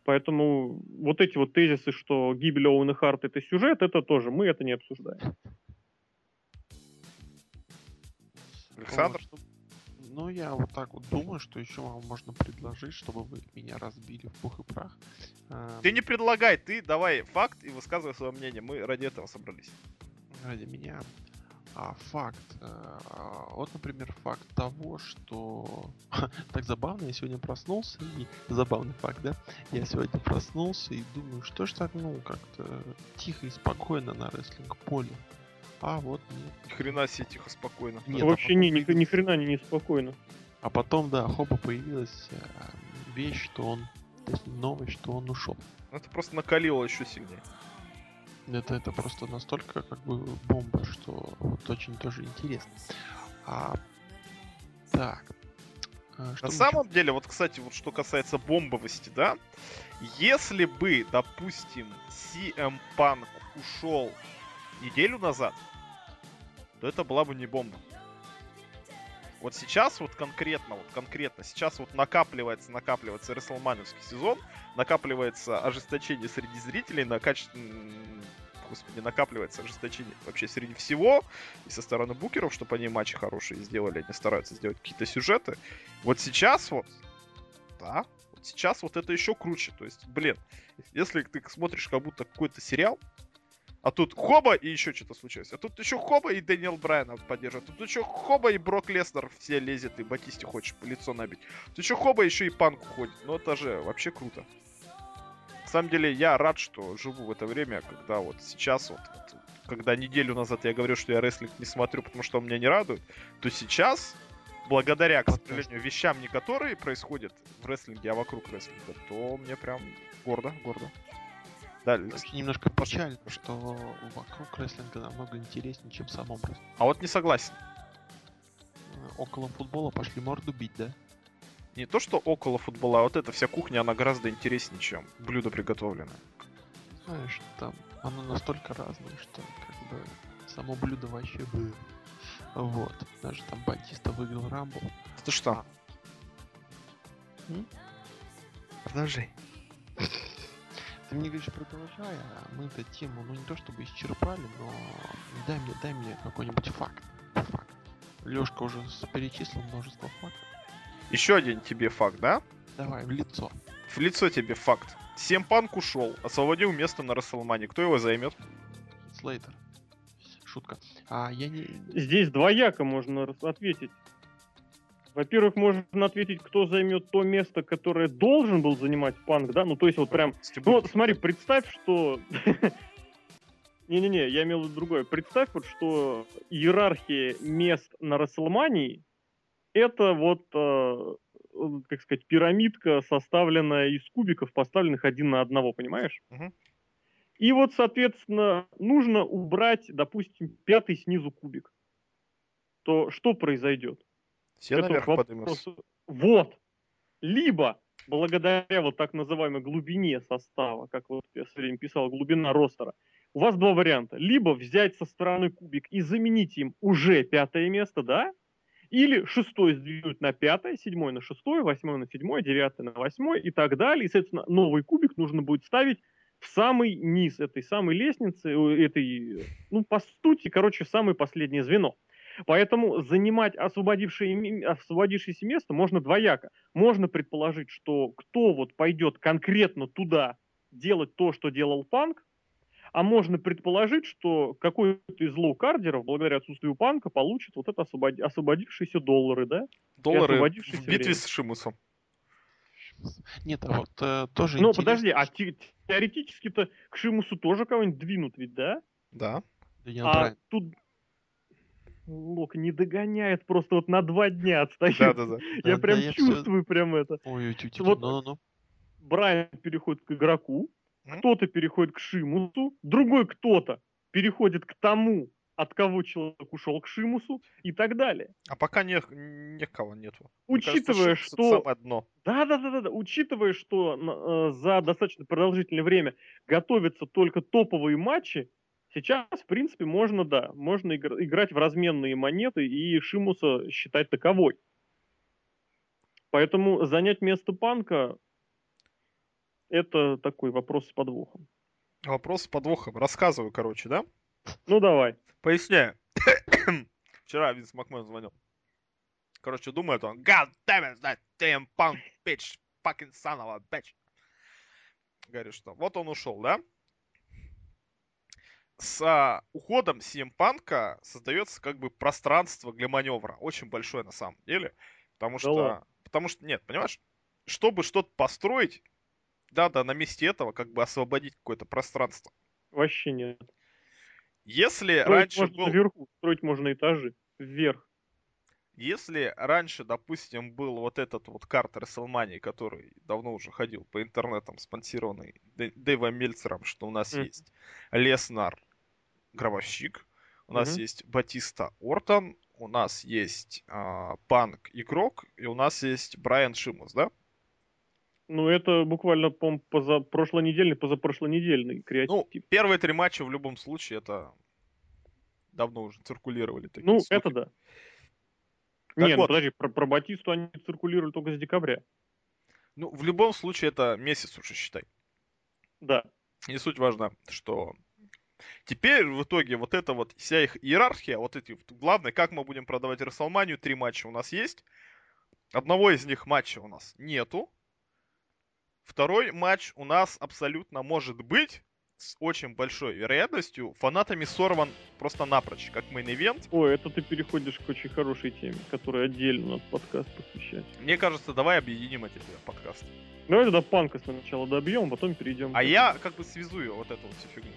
Поэтому вот эти вот тезисы, что гибель Оуэна Харта это сюжет, это тоже мы это не обсуждаем. Александр? Чтоб- Ну, я вот так вот думаю, что еще вам можно предложить, чтобы вы меня разбили в пух и прах. Ты не предлагай, ты давай факт и высказывай свое мнение. Мы ради этого собрались. ради меня. А факт. э, Вот, например, факт того, что... <laughs> так забавно, я сегодня проснулся, и... Забавный факт, да? Я сегодня проснулся и думаю, что ж так, ну, как-то тихо и спокойно на рестлинг-поле. А вот нет. Ни хрена себе тихо, спокойно. Нет, Ну, а Вообще потом ни, ни, ни хрена не неспокойно. А потом, да, хоба появилась э, вещь, что он... Точнее, новость, что он ушел. Это просто накалило еще сильнее. Это, это просто настолько как бы бомба, что вот очень тоже интересно. А, так. А, что На самом деле, вот, кстати, вот что касается бомбовости, да, если бы, допустим, CM Punk ушел неделю назад, то это была бы не бомба. Вот сейчас вот конкретно, вот конкретно, сейчас вот накапливается, накапливается Рестлмановский сезон, накапливается ожесточение среди зрителей, накач... м, Господи, накапливается ожесточение вообще среди всего, и со стороны букеров, чтобы они матчи хорошие сделали, они стараются сделать какие-то сюжеты. Вот сейчас вот, да, вот сейчас вот это еще круче. То есть, блин, если ты смотришь как будто какой-то сериал, а тут хоба и еще что-то случилось. А тут еще хоба и Дэниел Брайана поддерживает. Тут еще хоба и Брок Леснер все лезет и Батисте хочет лицо набить. Тут еще хоба еще и Панк уходит. Ну это же вообще круто. На самом деле я рад, что живу в это время, когда вот сейчас вот, вот, когда неделю назад я говорю, что я рестлинг не смотрю, потому что он меня не радует, то сейчас благодаря, к сожалению, вещам, не которые происходят в рестлинге, а вокруг рестлинга, то мне прям гордо, гордо. Да, немножко печально, что вокруг рестлинга намного интереснее, чем самом рестлинге. А вот не согласен. Э, Около футбола пошли морду бить, да? Не то, что около футбола, а вот эта вся кухня, она гораздо интереснее, чем блюдо приготовленное. Знаешь, там оно настолько разное, что как бы само блюдо вообще бы. Вот. Даже там Батиста выиграл Рамбл. Ты что? М? Продолжай. <laughs> Ты мне говоришь, продолжай, а мы эту тему, ну не то чтобы исчерпали, но дай мне, дай мне какой-нибудь факт. Факт. Лёшка уже перечислил множество фактов. Еще один тебе факт, да? Давай, в лицо. В лицо тебе факт. Семпанк ушел, освободил место на Расселмане. Кто его займет? Слейтер. Шутка. А я не... Здесь двояко можно ответить. Во-первых, можно ответить, кто займет то место, которое должен был занимать панк, да? Ну, то есть вот прям... Ну, вот смотри, представь, что <laughs> Не-не-не, я имел в виду другое. Представь вот, что иерархия мест на Расселмании это вот, э, как сказать, пирамидка, составленная из кубиков, поставленных один на одного, понимаешь? Мгм. И вот, соответственно, нужно убрать, допустим, пятый снизу кубик. То что произойдет? Все Это наверх вот поднимутся. Вот. Либо благодаря вот так называемой глубине состава, как вот я все время писал, глубина ростера, у вас два варианта. Либо взять со стороны кубик и заменить им уже пятое место, да? Или шестой сдвинуть на пятое, седьмой на шестое, восьмой на седьмое, девятое на восьмое и так далее. И, соответственно, новый кубик нужно будет ставить в самый низ этой самой лестницы, э, этой, ну, по сути, короче, самое последнее звено. Поэтому занимать освободившееся место можно двояко. Можно предположить, что кто вот пойдет конкретно туда делать то, что делал Панк, а можно предположить, что какой-то из low-carder ов, благодаря отсутствию Панка, получит вот это освободи- освободившиеся доллары, да? Доллары в битве время. с Шимусом. Нет, а вот э, тоже Ну, подожди, а те- теоретически-то к Шимусу тоже кого-нибудь двинут ведь, да? Да. А Брайан. тут Лок не догоняет, просто вот на два дня отстает. <laughs> Я Да, прям да, я всё- чувствую прям это. Ой, ой, вот- ну-ну-ну. Брайан переходит к игроку, кто-то переходит к Шимусу, другой кто-то переходит к тому, от кого человек ушел к Шимусу и так далее. А пока не, никого нету. Кажется, Учитывая, это что... самое дно. Да, да, да, да, да. Учитывая, что э, за достаточно продолжительное время готовятся только топовые матчи, сейчас, в принципе, можно, да, можно игр- играть в разменные монеты и Шимуса считать таковой. Поэтому занять место панка это такой вопрос с подвохом. Вопрос с подвохом. Рассказываю, короче, да? Ну давай. Поясняю. <coughs> Вчера Винс Макмен звонил. Короче, думает он, God damn it, that damn punk bitch, fucking son of a bitch. Говорит, что вот он ушел, да? С а, уходом CM Панка создается как бы пространство для маневра. Очень большое на самом деле. Потому что... ладно. Потому что, нет, понимаешь? Чтобы что-то построить, надо на месте этого как бы освободить какое-то пространство. Вообще нет. Если Строить раньше можно был... наверху, строить можно этажи. Вверх. Если раньше, допустим, был вот этот вот карта WrestleMania, который давно уже ходил по интернетам, спонсированный Дэ- Дэйвом Мельцером, что у нас Мгм. есть Леснар, гробовщик, у нас Мгм. есть Батиста Ортон, у нас есть а, Панк игрок, и у нас есть Брайан Шимус, да? Ну, это буквально, по поза прошлонедельный, позапрошлонедельный креатив. Ну, первые три матча в любом случае это давно уже циркулировали такие Ну, слухи. это да. Так Не, вот. ну подожди, про, про Батисту они циркулировали только с декабря. Ну, в любом случае это месяц уже, считай. Да. Не суть важна, что теперь в итоге вот эта вот вся их иерархия, вот эти, главное, как мы будем продавать Расселманию, три матча у нас есть. Одного из них матча у нас нету. Второй матч у нас абсолютно может быть с очень большой вероятностью фанатами сорван просто напрочь, как main event. Ой, это ты переходишь к очень хорошей теме, которая отдельно надо подкаст посвящать. Мне кажется, давай объединим эти две подкасты. Давай тогда панка сначала добьем, потом перейдем. А я как бы связую вот эту вот всю фигню.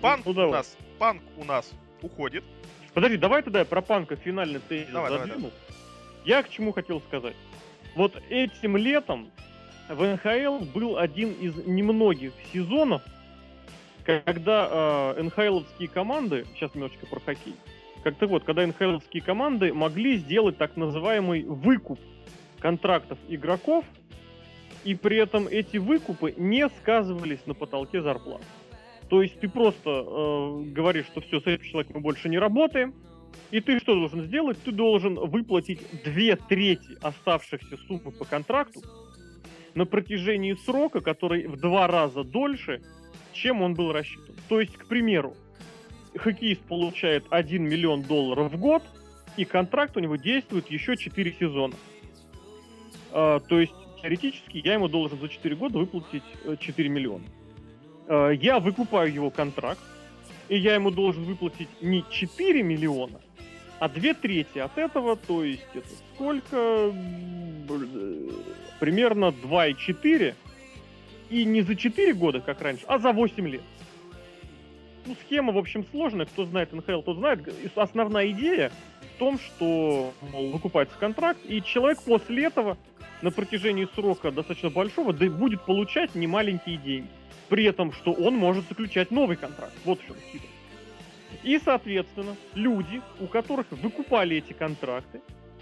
Панк ну, у давай. нас, панк у нас уходит. Подожди, давай тогда я про панка финальный тезис Давай, давай, задвину. Я к чему хотел сказать. Вот этим летом в НХЛ был один из немногих сезонов, когда э, НХЛовские команды, сейчас немножечко про хоккей, как-то вот, когда НХЛовские команды могли сделать так называемый выкуп контрактов игроков, и при этом эти выкупы не сказывались на потолке зарплат. То есть ты просто э, говоришь, что все, с этим человеком мы больше не работаем, и ты что должен сделать? Ты должен выплатить две трети оставшихся суммы по контракту на протяжении срока, который в два раза дольше, чем он был рассчитан. То есть, к примеру, хоккеист получает 1 миллион долларов в год, и контракт у него действует еще 4 сезона. А, то есть, теоретически, я ему должен за 4 года выплатить э, 4 миллиона. А, я выкупаю его контракт, и я ему должен выплатить не 4 миллиона, а две трети от этого, то есть это сколько? Э, Примерно 2,4. И не за 4 года, как раньше, а за 8 лет. Ну, схема, в общем, сложная. Кто знает НХЛ, тот знает. Основная идея в том, что, мол, выкупается контракт, и человек после этого на протяжении срока достаточно большого да, будет получать немаленькие деньги. При этом, что он может заключать новый контракт. Вот в чем хитрость. И, соответственно, люди, у которых выкупали эти контракты,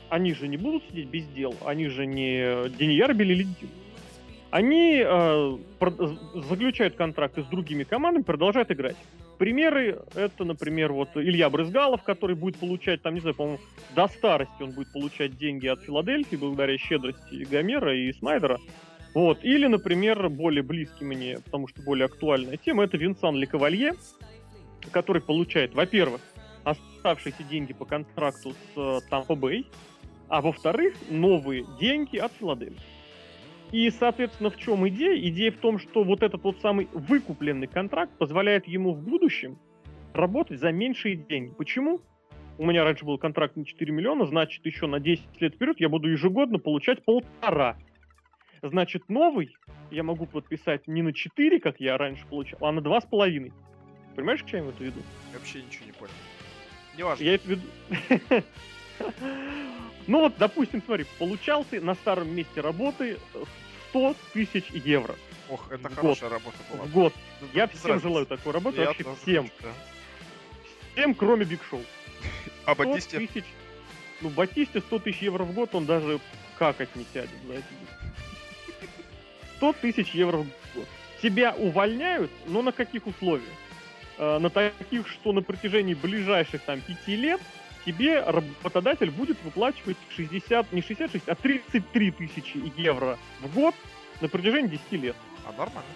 они же не будут сидеть без дел, они же не Деньяр Белилидин. Они э, заключают контракты с другими командами, продолжают играть. Примеры это, например, вот Илья Брызгалов, который будет получать, там, не знаю, по-моему, до старости он будет получать деньги от Филадельфии благодаря щедрости Гомера и Снайдера. Вот. Или, например, более близкий мне, потому что более актуальная тема, это Винсан Лекавалье, который получает, во-первых, оставшиеся деньги по контракту с Тампа Бэй, а во-вторых, новые деньги от Филадельфии. И, соответственно, в чем идея? Идея в том, что вот этот вот самый выкупленный контракт позволяет ему в будущем работать за меньшие деньги. Почему? У меня раньше был контракт на 4 миллиона, значит, еще на 10 лет вперед я буду ежегодно получать полтора. Значит, новый я могу подписать не на 4, как я раньше получал, а на 2,5. Понимаешь, к чему я это веду? Я вообще ничего не понял. Неважно. Я это веду... <laughs> Ну вот, допустим, смотри, получал ты на старом месте работы 100 тысяч евро Ох, это в хорошая работа была. в год. Я Без всем разницы. желаю такой работы, Я вообще всем. хочу, да. Всем, кроме Биг Шоу. <laughs> А 100 Батисте? тысяч... Ну, Батисте 100 тысяч евро в год, он даже какать не тянет за эти деньги. 100 тысяч евро в год. Тебя увольняют, но на каких условиях? Э, на таких, что на протяжении ближайших там 5 лет тебе работодатель будет выплачивать 60, не 66, а 33 тысячи евро в год на протяжении 10 лет. А нормально.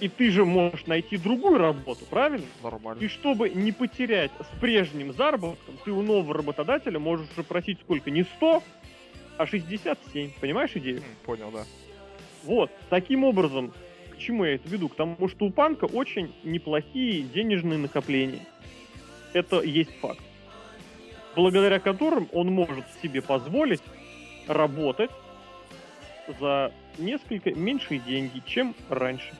И ты же можешь найти другую работу, правильно? Нормально. И чтобы не потерять с прежним заработком, ты у нового работодателя можешь уже просить сколько? Не 100, а 67. Понимаешь идею? Понял, да. Вот. Таким образом, к чему я это веду? К тому, что у панка очень неплохие денежные накопления. Это есть факт. Благодаря которым он может себе позволить работать за несколько меньшие деньги, чем раньше.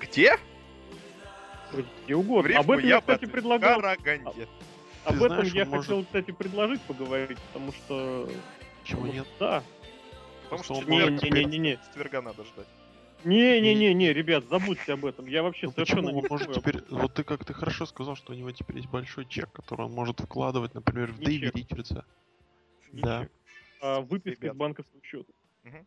Где? Где угодно. В Об этом я, кстати, предлагал. Караганде. Об Ты этом знаешь, я может- хотел, кстати, предложить поговорить, потому что... Чего нет? Да. Потому что он четверг, может- Не-не-не-не. четверга надо ждать. Не-не-не-не, ребят, забудьте об этом. Я вообще Ну совершенно почему? не может теперь... Вот ты как ты хорошо сказал, что у него теперь есть большой чек, который он может вкладывать, например, в Не Дэйви чек. Ричардса. Не Да. чек, а выписка Ребят. из банковского счета. Мгм.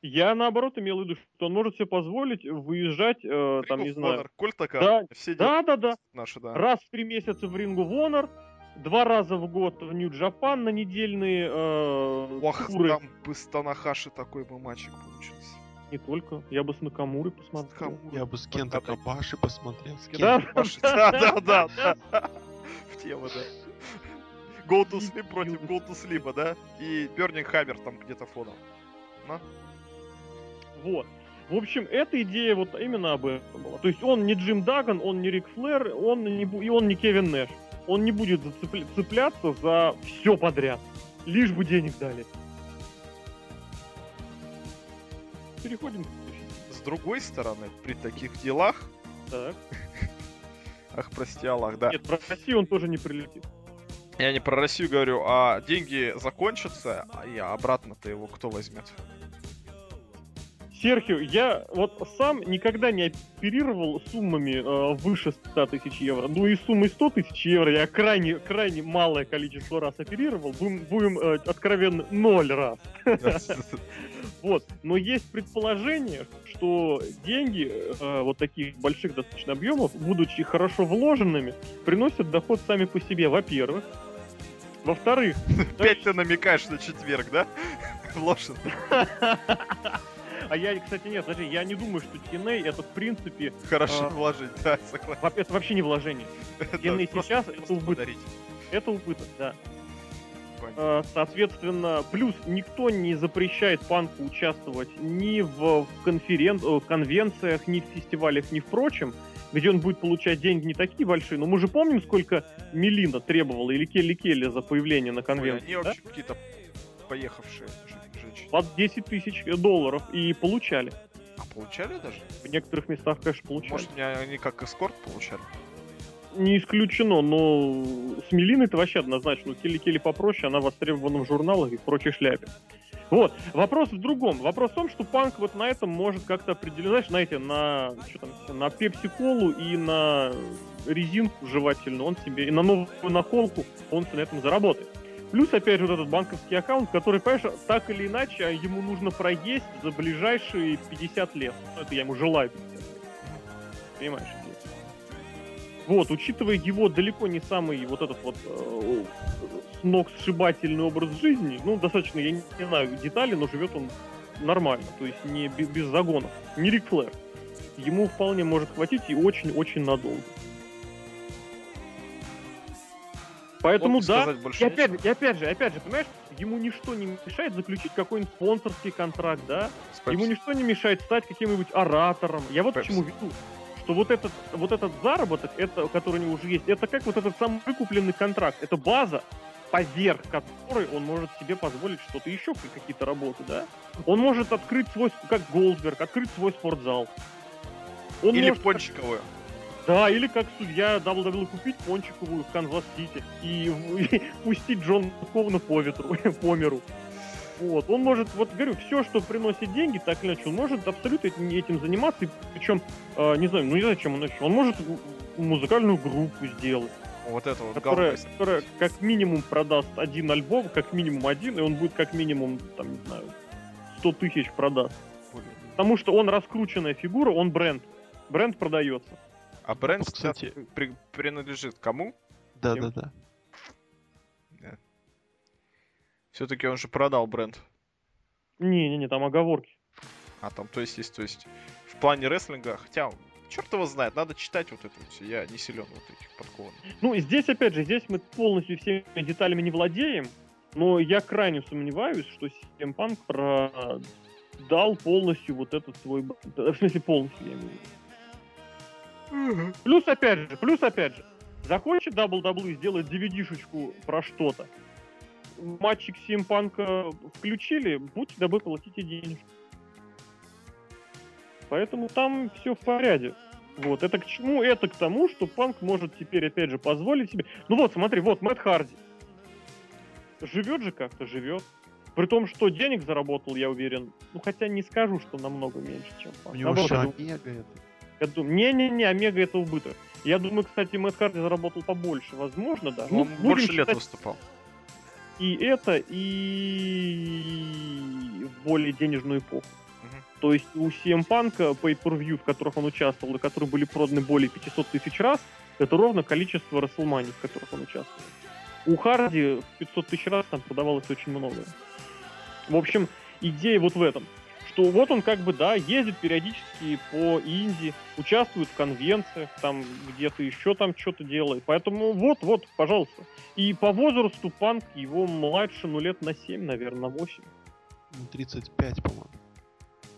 Я наоборот имел в виду, что он может себе позволить выезжать, э, там, не знаю. Honor, Кольтака, Да, все Да, да, да. наши, да. Раз в три месяца в Ring of Honor, два раза в год в Нью-Джапан на недельные э, Ох, туры. там бы с Танахаши такой бы матчик получился. Не только. Я бы с Накамурой посмотрел. Камура. Я бы с Кента. Кабаши посмотрел. С Да, Кента Маши. Да, да, да, да. В тему, да. Go to Sleep против Go to Sleep, да? И Burning Hammer там где-то фоном. Ну, Вот. В общем, эта идея вот именно об этом была. То есть он не Джим Даган, он не Рик Флэр, он не, бу- и он не Кевин Нэш. Он не будет зацепля- цепляться за все подряд. Лишь бы денег дали. Переходим с другой стороны, при таких делах, Так. <laughs> ах, прости Аллах, да. Нет, про Россию он тоже не прилетит. Я не про Россию говорю, а деньги закончатся, а я обратно-то его кто возьмет? Серхио, я вот сам никогда не оперировал суммами э, выше 100 тысяч евро. Ну и суммой 100 тысяч евро я крайне, крайне малое количество раз оперировал. Будем, будем э, откровенно, ноль раз. <laughs> Вот. Но есть предположение, что деньги э, вот таких больших достаточно объемов, будучи хорошо вложенными, приносят доход сами по себе, во-первых. Во-вторых, <laughs> Опять ты намекаешь на четверг, да? <laughs> Вложен. А я, кстати, нет, подожди, я не думаю, что TNA это в принципе, Хорошо А. вложить, да, согласен. во- это вообще не вложение. TNA сейчас просто это убыток. подарить. Это убыток, да. Понятно. Э, Соответственно, плюс никто не запрещает панку участвовать ни в конферен... э, конвенциях, ни в фестивалях, ни в прочем, где он будет получать деньги не такие большие. Но мы же помним, сколько Мелина требовала или Келли Келли за появление на Ой, конвенции. Они да? вообще какие-то поехавшие женщины. Под 10 тысяч долларов и получали. А получали даже? В некоторых местах, конечно, получали. Может, меня они как эскорт получали? Не исключено, но с Мелиной-то вообще однозначно. У Келли-Келли попроще, она востребована в журналах и в прочей шляпе. Вот. Вопрос в другом. Вопрос в том, что панк вот на этом может как-то определить, знаешь, знаете, на, что там, на пепси-колу и на резинку жевательную он себе, и на новую наколку он на этом заработает. Плюс, опять же, вот этот банковский аккаунт, который, понимаешь, так или иначе, ему нужно проесть за ближайшие 50 лет. Ну, это я ему желаю 50 лет. Понимаешь? Вот, учитывая его далеко не самый вот этот вот э, с ног сшибательный образ жизни, ну, достаточно, я не, не знаю детали, но живет он нормально, то есть не без загонов, не Рик Флэр. Ему вполне может хватить и очень-очень надолго. Поэтому да, и опять, и опять же, опять же, понимаешь, ему ничто не мешает заключить какой-нибудь спонсорский контракт, да? Ему ничто не мешает стать каким-нибудь оратором. Я вот Pepsi. к чему веду что вот этот, вот этот заработок, это, который у него уже есть, это как вот этот самый выкупленный контракт. Это база, поверх которой он может себе позволить что-то еще, какие-то работы, да? Он может открыть свой, как Голдберг, открыть свой спортзал. Он Или может... пончиковую. Да, или как судья WWE купить пончиковую в Канзас-Сити и, и <laughs> пустить Джон Ковна по ветру, <laughs> по миру. Вот. Он может, вот говорю, все, что приносит деньги, так или иначе, он может абсолютно этим, этим заниматься. И, причем, э, не знаю, ну не знаю, чем он еще. Он может музыкальную группу сделать. Вот это вот которая, которая как минимум продаст один альбом, как минимум один, и он будет как минимум, там, не знаю, 100 тысяч продаст. Потому что он раскрученная фигура, он бренд. Бренд продается. А бренд, кстати, при, принадлежит кому? Да, да, да. Все-таки он же продал бренд. Не-не-не, там оговорки. А, там то есть есть, то есть в плане рестлинга, хотя черт его знает, надо читать вот это все, я не силен вот этих подкованных. Ну, здесь, опять же, здесь мы полностью всеми деталями не владеем, но я крайне сомневаюсь, что CM Punk продал полностью вот этот свой... В смысле, полностью, я имею в виду. Плюс, опять же, плюс, опять же, захочет WWE сделать DVD-шечку про что-то, матчик Симпанка включили, будьте добры, платите денежки. Поэтому там все в порядке. Вот, это к чему? Это к тому, что Панк может теперь, опять же, позволить себе... Ну вот, смотри, вот, Мэтт Харди. Живет же как-то, живет. При том, что денег заработал, я уверен, ну хотя не скажу, что намного меньше, чем Панк. У него Наоборот, это. Я думаю, не-не-не, Омега это убыток. Я думаю, кстати, Мэтт Харди заработал побольше, возможно, да. Он ну, больше лет выступал и это, и в более денежную эпоху. То есть у CM Punk pay-per-view, в которых он участвовал, и которые были проданы более 500 тысяч раз, это ровно количество Расселманий, в которых он участвовал. У Харди 500 тысяч раз там продавалось очень много. В общем, идея вот в этом – что вот он как бы, да, ездит периодически по Индии, участвует в конвенциях, там где-то еще там что-то делает. Поэтому вот, вот, пожалуйста. И по возрасту Панк его младше, ну, лет на 7, наверное, на 8. 35, по-моему.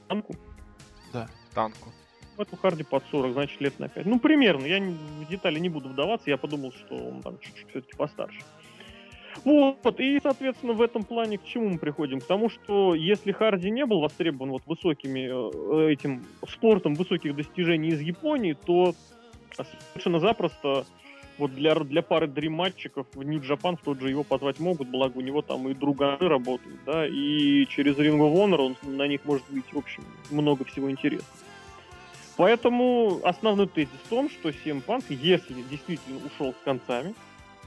Танку? Да. Танку. Эту Харди под 40, значит, лет на 5. Ну, примерно. Я в детали не буду вдаваться. Я подумал, что он там чуть-чуть все-таки постарше. Вот, и, соответственно, в этом плане к чему мы приходим? К тому, что если Харди не был востребован вот высокими э, этим спортом высоких достижений из Японии, то совершенно запросто вот для, для пары дриматчиков в Нью-Джапан в тот же его позвать могут, благо у него там и друганы работают, да, и через Ring of Honor он на них может быть, в общем, много всего интересного. Поэтому основной тезис в том, что CM Punk, если действительно ушел с концами,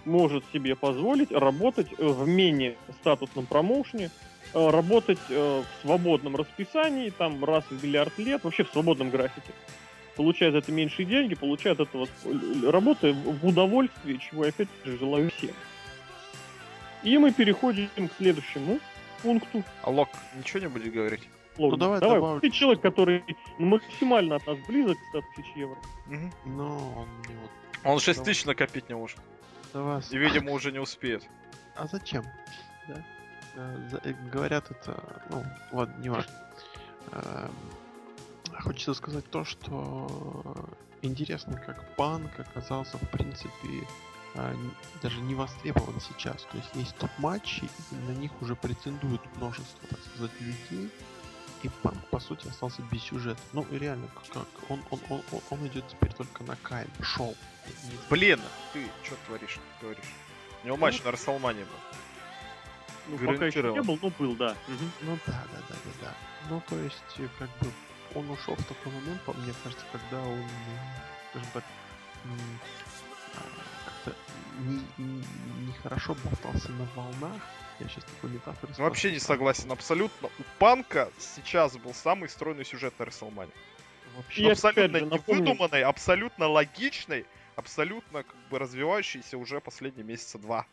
может себе позволить работать э, в менее статусном промоушене, э, работать э, в свободном расписании, там раз в миллиард лет, вообще в свободном графике. Получает это меньшие деньги, получает это вот работа в удовольствии, чего я опять же желаю всем. И мы переходим к следующему пункту. А Лок ничего не будет говорить? Лок, ну давай, давай. Добавлю. Ты человек, который максимально от нас близок к 100 тысяч евро. Угу. Но он не вот... Он 6 тысяч накопить не может вас. И, видимо, уже не успеет. А зачем? Да? Э, э, говорят это, ну, ладно, не важно. Эм, хочется сказать то, что интересно, как панк оказался, в принципе, э, даже не востребован сейчас. То есть есть топ-матчи, и на них уже претендуют множество, так сказать, людей. И Панк, по сути, остался без сюжета. Ну, и реально, как он, он, он, он, он идет теперь только на Кайн. Шел. Блин, ты что творишь, говоришь? У него матч на Расселмане был. Ну, пока еще не был, но был, да. Мгм. Ну да, да, да, да, да. Ну, то есть, э, как бы, он ушел в такой момент, по мне кажется, когда он, скажем так, а, как-то не- не- нехорошо болтался на волнах. Я сейчас такой метафоры Ну, Вообще не согласен, абсолютно. У Панка сейчас был самый стройный сюжет на Расселмане. Вообще, абсолютно же невыдуманный, абсолютно логичный, абсолютно как бы развивающийся уже последние месяца два.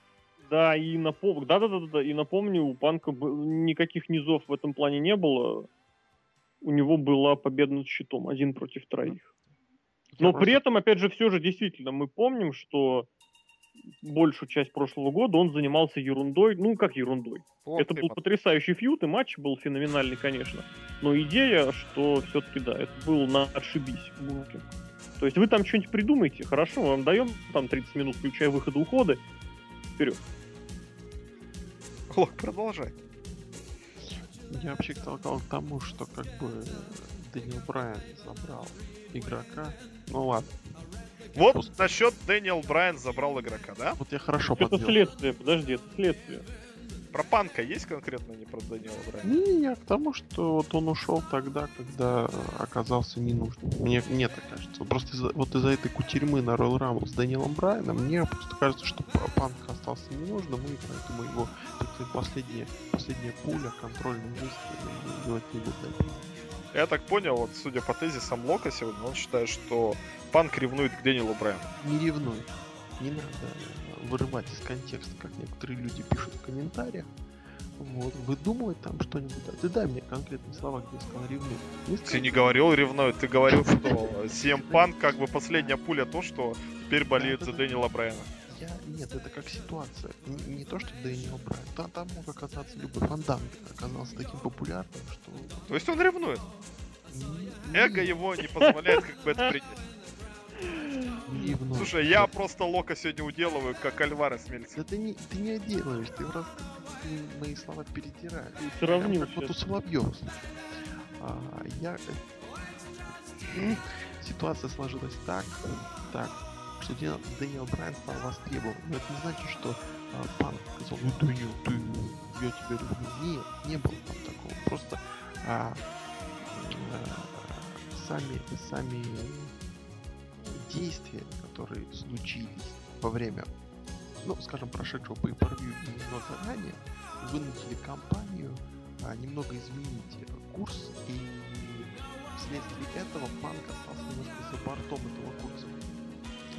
Да, и напомню, да, да, да, да, и напомню, у Панка никаких низов в этом плане не было. У него была победа над щитом, один против троих. Но при этом, опять же, все же действительно мы помним, что большую часть прошлого года он занимался ерундой. Ну, как ерундой? Вот это был мат- потрясающий фьют, и матч был феноменальный, конечно. Но идея, что все-таки, да, это был на отшибись букинг. То есть вы там что-нибудь придумаете, хорошо, мы вам даем там 30 минут, включая выходы, уходы. Вперед. Лок, продолжай. Я вообще толкал к тому, что как бы Дэниел Брайан забрал игрока. Ну ладно, Вот Просто- насчет Дэниел Брайан забрал игрока, да? вот я хорошо Это следствие, подожди, это следствие. Про Панка есть конкретно, не про Дэниела Брайана? Не, к тому, что вот он ушел тогда, когда оказался ненужным. Мне, мне так кажется. Просто из-за, вот из-за этой кутерьмы на Royal Rumble с Дэниелом Брайаном, мне просто кажется, что Панк остался ненужным, и поэтому его так сказать, последняя, последняя пуля, контрольный выстрел делать не будет. Я так понял, вот судя по тезисам Лока сегодня, он считает, что Панк ревнует к Дэниелу Брайану. Не ревнуй. Не надо э, вырывать из контекста, как некоторые люди пишут в комментариях. Вот, выдумывать там что-нибудь. Да, Ты дай мне конкретные слова, где я сказал ревнуй. Не Ты сказал. не говорил ревнует, ты говорил, что <laughs> CM Панк как бы последняя пуля то, что теперь болеет за Дэниела Брайана. Я, нет, это как ситуация. Не, не то, что Дэниел Брайан. Там, там мог оказаться любой Фанданго. Оказался таким популярным, что... То есть он ревнует. Эго его не позволяет как бы это принять. Слушай, я просто Лока сегодня уделываю, как Альварес Мельцер. Да ты не, ты не делаешь, ты раз ты мои слова перетираешь. Ты сравнил как вот у. Соловьева. А, я... э, Ситуация сложилась так, так, что Дэ- Дэниел Брайан стал востребован. Но это не значит, что а, Панк сказал, ну Дэниел, ты, я тебя люблю. Нет, не было там такого. Просто а, э, сами, сами действия, которые случились во время, ну, скажем, прошедшего по per немного ранее, вынудили компанию а, немного изменить э, курс, и вследствие этого Панк остался немножко за бортом этого курса.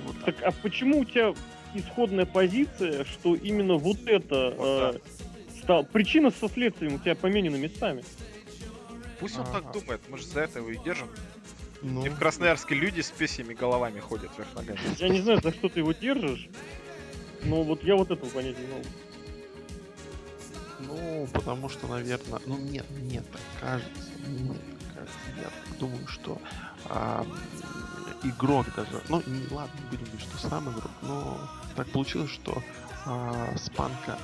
Вот так. Так, а почему у тебя исходная позиция, что именно вот это Вот э, стал... Причина со следствием у тебя поменены местами. Пусть он Ага. так думает, мы же за это его и держим. Ну, И в Красноярске люди с песями головами ходят вверх ногами. Я не знаю, за что ты его держишь, но вот я вот этого понять не могу. Ну, потому что, наверное, ну нет, мне так кажется, мне так кажется, я так думаю, что а, игрок даже, ну не, ладно, не будем говорить, что сам игрок, но так получилось, что а, с панка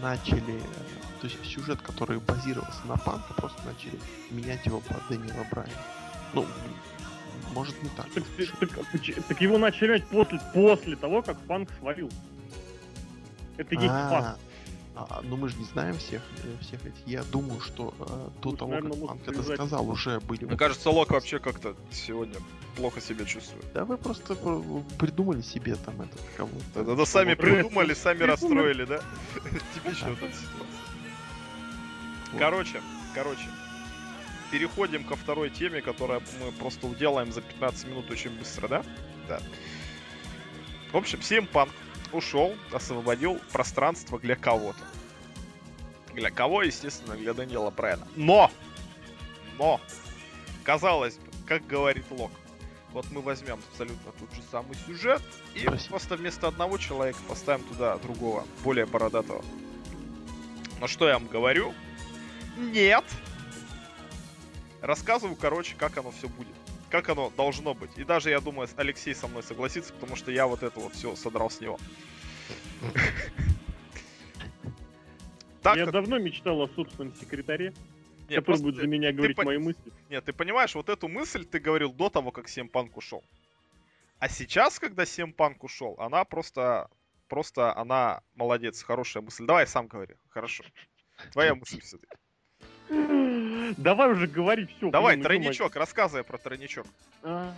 начали, э, то есть сюжет, который базировался на панка, просто начали менять его под Дэниела Брайана. Ну, может не так. Так, так, а так его начали менять после, после того, как Панк свалил. Это есть А, факт. А, ну мы же не знаем всех, э, всех этих. Я думаю, что э, до Ну, того, наверное, как Панк это сказал, уже были Мне кажется, Лок вообще как-то сегодня плохо себя чувствует. Да вы просто э, придумали себе там этот кого-то. Да, да, сами придумали, сами расстроили, да? <laughs> Типичная вот эта ситуация. Короче, короче. Переходим ко второй теме, которую мы просто уделаем за 15 минут очень быстро, да? Да. В общем, CM Punk ушел, освободил пространство для кого-то. Для кого, естественно, для Даниэла Брайана. Но! Но! Казалось бы, как говорит Лок, вот мы возьмем абсолютно тот же самый сюжет и Спасибо. просто вместо одного человека поставим туда другого, более бородатого. Но что я вам говорю? Нет! Рассказываю, короче, как оно все будет. Как оно должно быть. И даже, я думаю, Алексей со мной согласится, потому что я вот это вот все содрал с него. <laughs> Так, я давно мечтал о собственном секретаре. Не, который просто будет ты- за меня говорить по- мои мысли. Нет, ты понимаешь, вот эту мысль ты говорил до того, как Punk ушел. А сейчас, когда Punk ушел, она просто... Просто она молодец, хорошая мысль. Давай сам говори, хорошо. Твоя мысль все-таки. Давай уже говори все. Давай, тройничок, рассказывай про тройничок. А,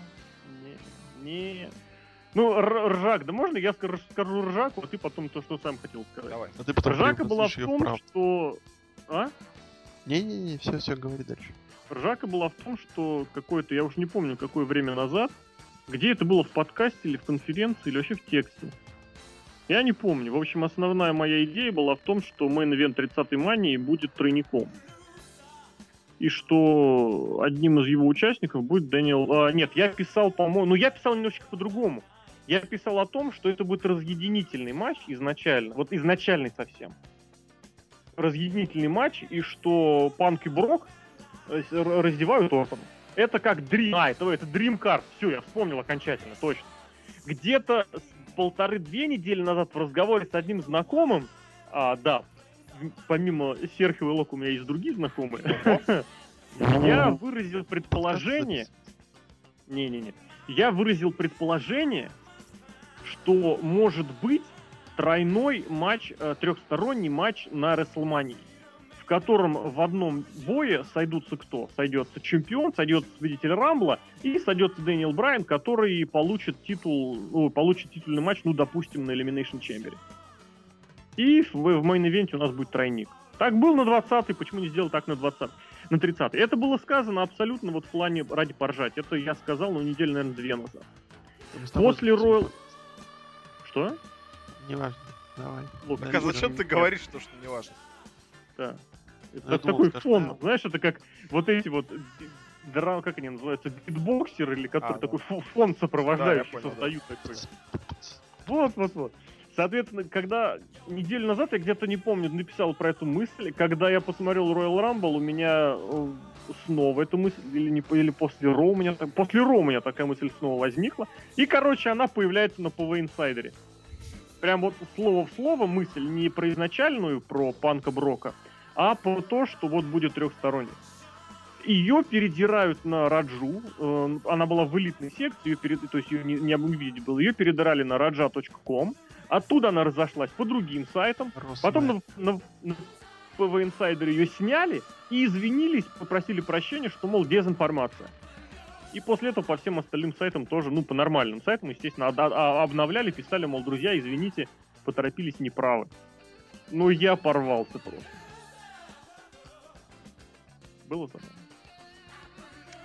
не, не. Ну, Ржак, да можно я скажу, скажу Ржаку, а ты потом то, что сам хотел сказать. Давай. А ты потом Ржака была в том, что... А? Не-не-не, все, все, говори дальше. Ржака была в том, что какое-то, я уж не помню, какое время назад, где это было в подкасте или в конференции, или вообще в тексте. Я не помню. В общем, основная моя идея была в том, что main event 30-й мании будет тройником. И что одним из его участников будет Дэниел... а, нет, я писал, по-моему... Ну, я писал немножечко по-другому. Я писал о том, что это будет разъединительный матч изначально. Вот изначальный совсем. Разъединительный матч, и что Панк и Брок э, раздевают Ортона. Это как Dream... А, это, это Dream Card. Все, я вспомнил окончательно, точно. Где-то полторы-две недели назад в разговоре с одним знакомым, а, да, помимо Серхио и Лока у меня есть другие знакомые, <laughs> я выразил предположение, не-не-не, я выразил предположение, что может быть тройной матч, э, трехсторонний матч на Рестлмании, в котором в одном бое сойдутся кто? Сойдется чемпион, сойдется победитель Рамбла и сойдется Дэниел Брайан, который получит титул, ну, получит титульный матч, ну, допустим, на Elimination Chamber. И в, в main event е у нас будет тройник. Так был на 20-й, почему не сделал так на 20 на 30 Это было сказано абсолютно вот в плане ради поржать. Это я сказал, ну, неделю, наверное, две назад. После будем Royal-. Что? Неважно, давай. Лок, Так а зачем ты говоришь то, что не важно? Да. Это Я так- думал, такой скажешь, фон, да. знаешь, это как вот эти вот драм, как они называются, битбоксер или который А, да. такой фо- фон сопровождающий понял, да. создают такой. Вот, вот, вот. Соответственно, когда неделю назад, я где-то не помню, написал про эту мысль, когда я посмотрел Royal Rumble, у меня э, снова эта мысль, или, не, или после Ро у меня, после Ро у меня такая мысль снова возникла. И, короче, она появляется на PV Insider. Прям вот слово в слово мысль не про изначальную, про Панка Брока, а про то, что вот будет трехсторонний. Ее передирают на Раджу. э, Она была в элитной секции, ее перед... то есть ее не, не увидеть было. Ее передрали на raja.com. Оттуда она разошлась по другим сайтам. Потом на, на, на PV Insider ее сняли и извинились, попросили прощения, что, мол, дезинформация. И после этого по всем остальным сайтам тоже, ну, по нормальным сайтам, естественно, а- обновляли, писали, мол, друзья, извините, поторопились, неправы. Ну, я порвался просто. Было забавно.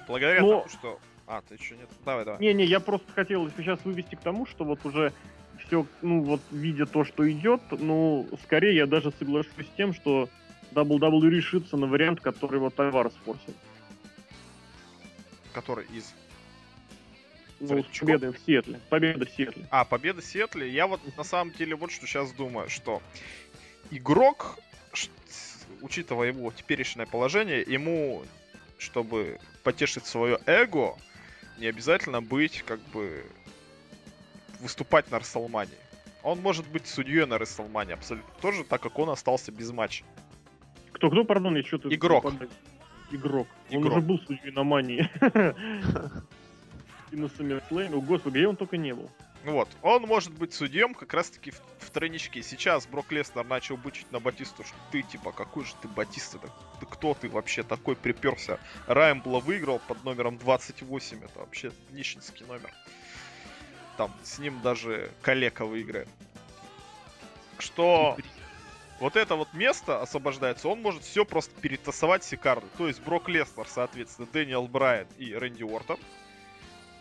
Благодаря Но- тому, что... А, ты еще нет? Давай, давай. Не-не, я просто хотел сейчас вывести к тому, что вот уже все, ну вот видя то, что идет, ну, скорее я даже соглашусь с тем, что WWE решится на вариант, который вот Альварес форсит. Который из... Ну, с победой в Сиэтле. Победа в Сиэтле. А, победа Сиэтле. Я вот на самом деле вот что сейчас думаю, что игрок, учитывая его теперешнее положение, ему, чтобы потешить свое эго, не обязательно быть, как бы, выступать на Расселмане. Он может быть судьей на Расселмане абсолютно тоже, так как он остался без матча. Кто-кто, пардон, я что-то... Игрок. Игрок. Он Игрок. уже был судьей на Мании. <laughs> И на SummerSlam. О, господи, где он только не был. Ну Вот, он может быть судьем как раз-таки в, в тройничке. Сейчас Брок Леснер начал бычить на Батисту, что ты, типа, какой же ты Батиста, да, ты кто ты вообще такой приперся? Раймбла выиграл под номером 28, это вообще нищенский номер. Там с ним даже калека выиграет. Что вот это вот место освобождается, он может все просто перетасовать Сикарду. То есть Брок Леснер, соответственно, Дэниел Брайан и Рэнди Уортон.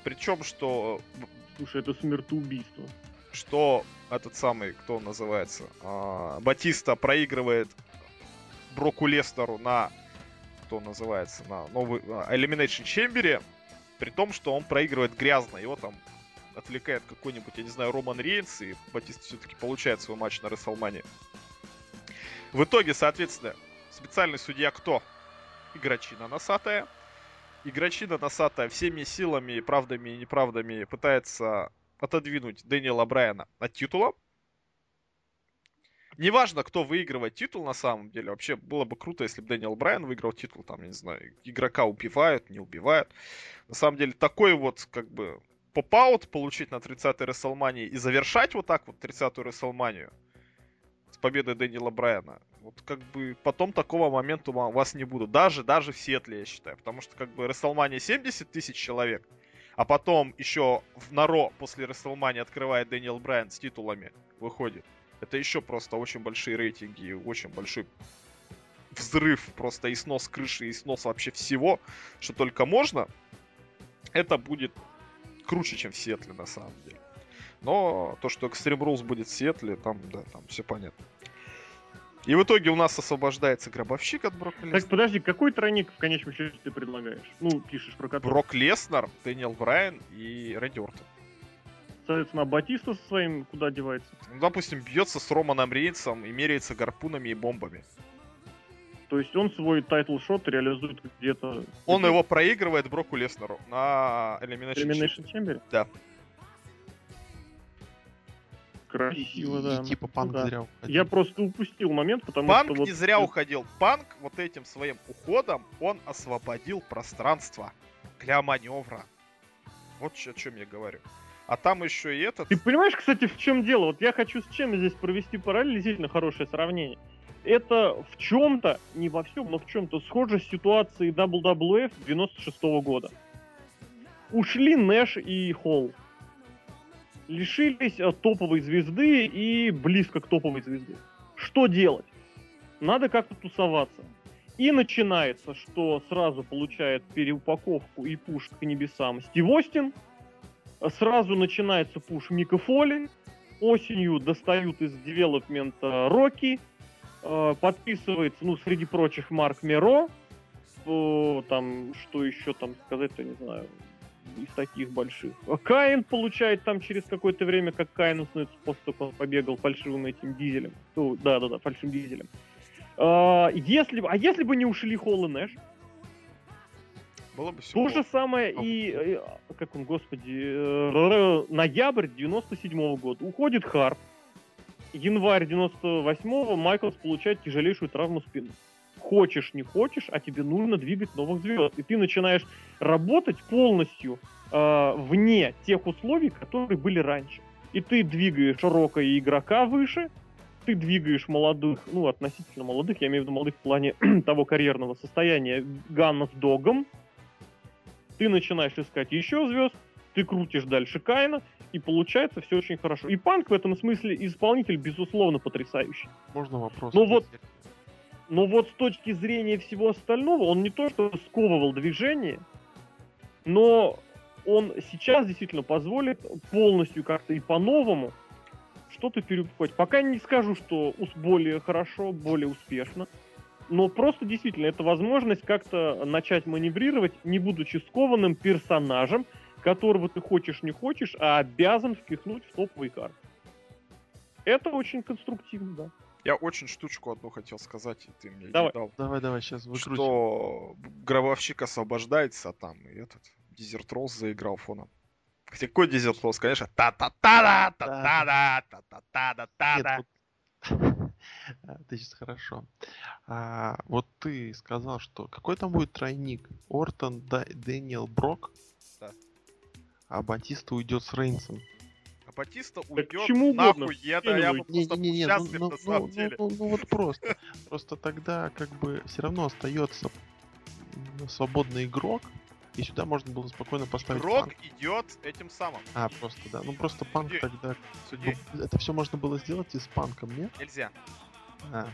Причем, что Слушай, это смертоубийство. что этот самый, кто он называется, а, Батиста проигрывает Броку Лестеру на, кто называется, на новый а, Elimination Chamber, при том, что он проигрывает грязно, его там отвлекает какой-нибудь, я не знаю, Роман Рейнс, и Батиста все-таки получает свой матч на Рестлмане. В итоге, соответственно, специальный судья кто? Игрочина носатая. Игрочина носатая всеми силами, правдами и неправдами пытается отодвинуть Дэниела Брайана от титула. Неважно, кто выигрывает титул на самом деле. Вообще было бы круто, если бы Дэниел Брайан выиграл титул. Там, не знаю, игрока убивают, не убивают. На самом деле, такой вот, как бы, pop-out получить на 30-й Рестлмании и завершать вот так вот 30-ю Рестлманию с победой Дэниела Брайана. Вот как бы потом такого момента у вас не будет. Даже, даже в Сиэтле, я считаю. Потому что как бы Рестлмания 70 тысяч человек, а потом еще на Raw после Рестлмании открывает Дэниел Брайан с титулами, выходит. Это еще просто очень большие рейтинги и очень большой взрыв, просто и снос крыши, и снос вообще всего, что только можно. Это будет круче, чем в Сиэтле, на самом деле. Но то, что Extreme Rules будет в Сиэтле, там, да, там все понятно. И в итоге у нас освобождается гробовщик от Брок Леснера. Так, подожди, какой тройник в конечном счете ты предлагаешь? Ну, пишешь про который. Брок Леснер, Дэниел Брайан и Рэдди Ортон соответственно, Батиста со своим куда девается? Ну, допустим, бьется с Романом Рейнсом и меряется гарпунами и бомбами. То есть он свой title shot реализует где-то... Он его проигрывает Броку Леснеру на Elimination, Elimination Chamber? Да. Красиво, и, да. И, типа Панк да. зря уходил. Я просто упустил момент, потому Панк что... Панк не вот... зря уходил. Панк вот этим своим уходом, он освободил пространство для маневра. Вот о чем я говорю. А там еще и этот... Ты понимаешь, кстати, в чем дело? Вот я хочу с чем здесь провести параллель, действительно хорошее сравнение. Это в чем-то, не во всем, но в чем-то схоже с ситуацией WWF 96 -го года. Ушли Нэш и Холл. Лишились э, топовой звезды и близко к топовой звезде. Что делать? Надо как-то тусоваться. И начинается, что сразу получает переупаковку и пуш к небесам Стив Остин – Сразу начинается пуш Мика Фоли. Осенью достают из девелопмента Рокки. Э, подписывается, ну, среди прочих, Марк Меро. Там, что еще там сказать-то, не знаю, из таких больших. Каин получает там через какое-то время, как Каин становится после того, как он побегал фальшивым этим дизелем. Ну, да-да-да, фальшивым дизелем. А, если, а если бы не ушли Холл и Нэш, было бы То же самое и, э, как он, господи, э, ноябрь 97 -го года. Уходит Харп. Январь 98-го Майклс получает тяжелейшую травму спины. Хочешь, не хочешь, а тебе нужно двигать новых звезд. И ты начинаешь работать полностью э, вне тех условий, которые были раньше. И ты двигаешь Рока и игрока выше, ты двигаешь молодых, ну, относительно молодых, я имею в виду молодых в плане <clears throat> того карьерного состояния, Ганна с Догом, ты начинаешь искать еще звезд, ты крутишь дальше Кайна, и получается все очень хорошо. И Панк в этом смысле исполнитель, безусловно, потрясающий. Можно вопрос? Но вот, но вот с точки зрения всего остального, он не то что сковывал движение, но он сейчас действительно позволит полностью как-то и по-новому что-то перепухать. Пока не скажу, что более хорошо, более успешно. Но просто действительно это возможность как-то начать маневрировать, не будучи скованным персонажем, которого ты хочешь не хочешь, а обязан впихнуть в топовый карт. Это очень конструктивно, да. Я очень штучку одну хотел сказать, и ты мне давай. не дал. Давай, давай, сейчас выкрутим. Что гробовщик освобождается, а там и этот Дезерт Роллс заиграл фоном. Хотя какой Дезерт Роллс, конечно, та-та-та-да, та-та-да, та-та-та-да-та-да. <laughs> Ты сейчас хорошо. А, вот ты сказал, что какой там будет тройник? Ортон, да, Дэниел Брок? А Батиста уйдет с Рейнсом. А Батиста уйдет чему нахуй, я, да, я бы просто не, не, не, счастлив ну, на ну, самом ну, деле. Ну, ну, ну вот просто. Просто тогда как бы все равно остается свободный игрок, и сюда можно было спокойно поставить Игрок панк. идет этим самым. А, просто, да. Ну просто панк Суди. тогда... Суди. Ну, это все можно было сделать и с панком, нет? Нельзя. А.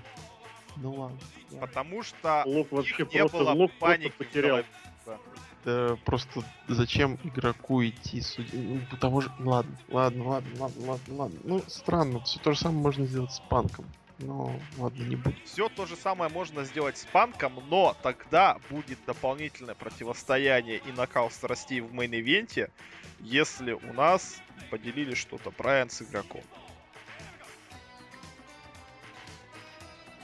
Ну ладно. Потому что Лок вообще не просто, было Лок паники потерял. Да. Да, просто зачем игроку идти судить? Ну, того же... Ладно, ладно, ладно, ладно, ладно, ладно. Ну, странно, все то же самое можно сделать с панком. Ну, ладно, не будет. Все то же самое можно сделать с панком, но тогда будет дополнительное противостояние и накал страстей в main event е, если у нас поделили что-то Брайан с игроком.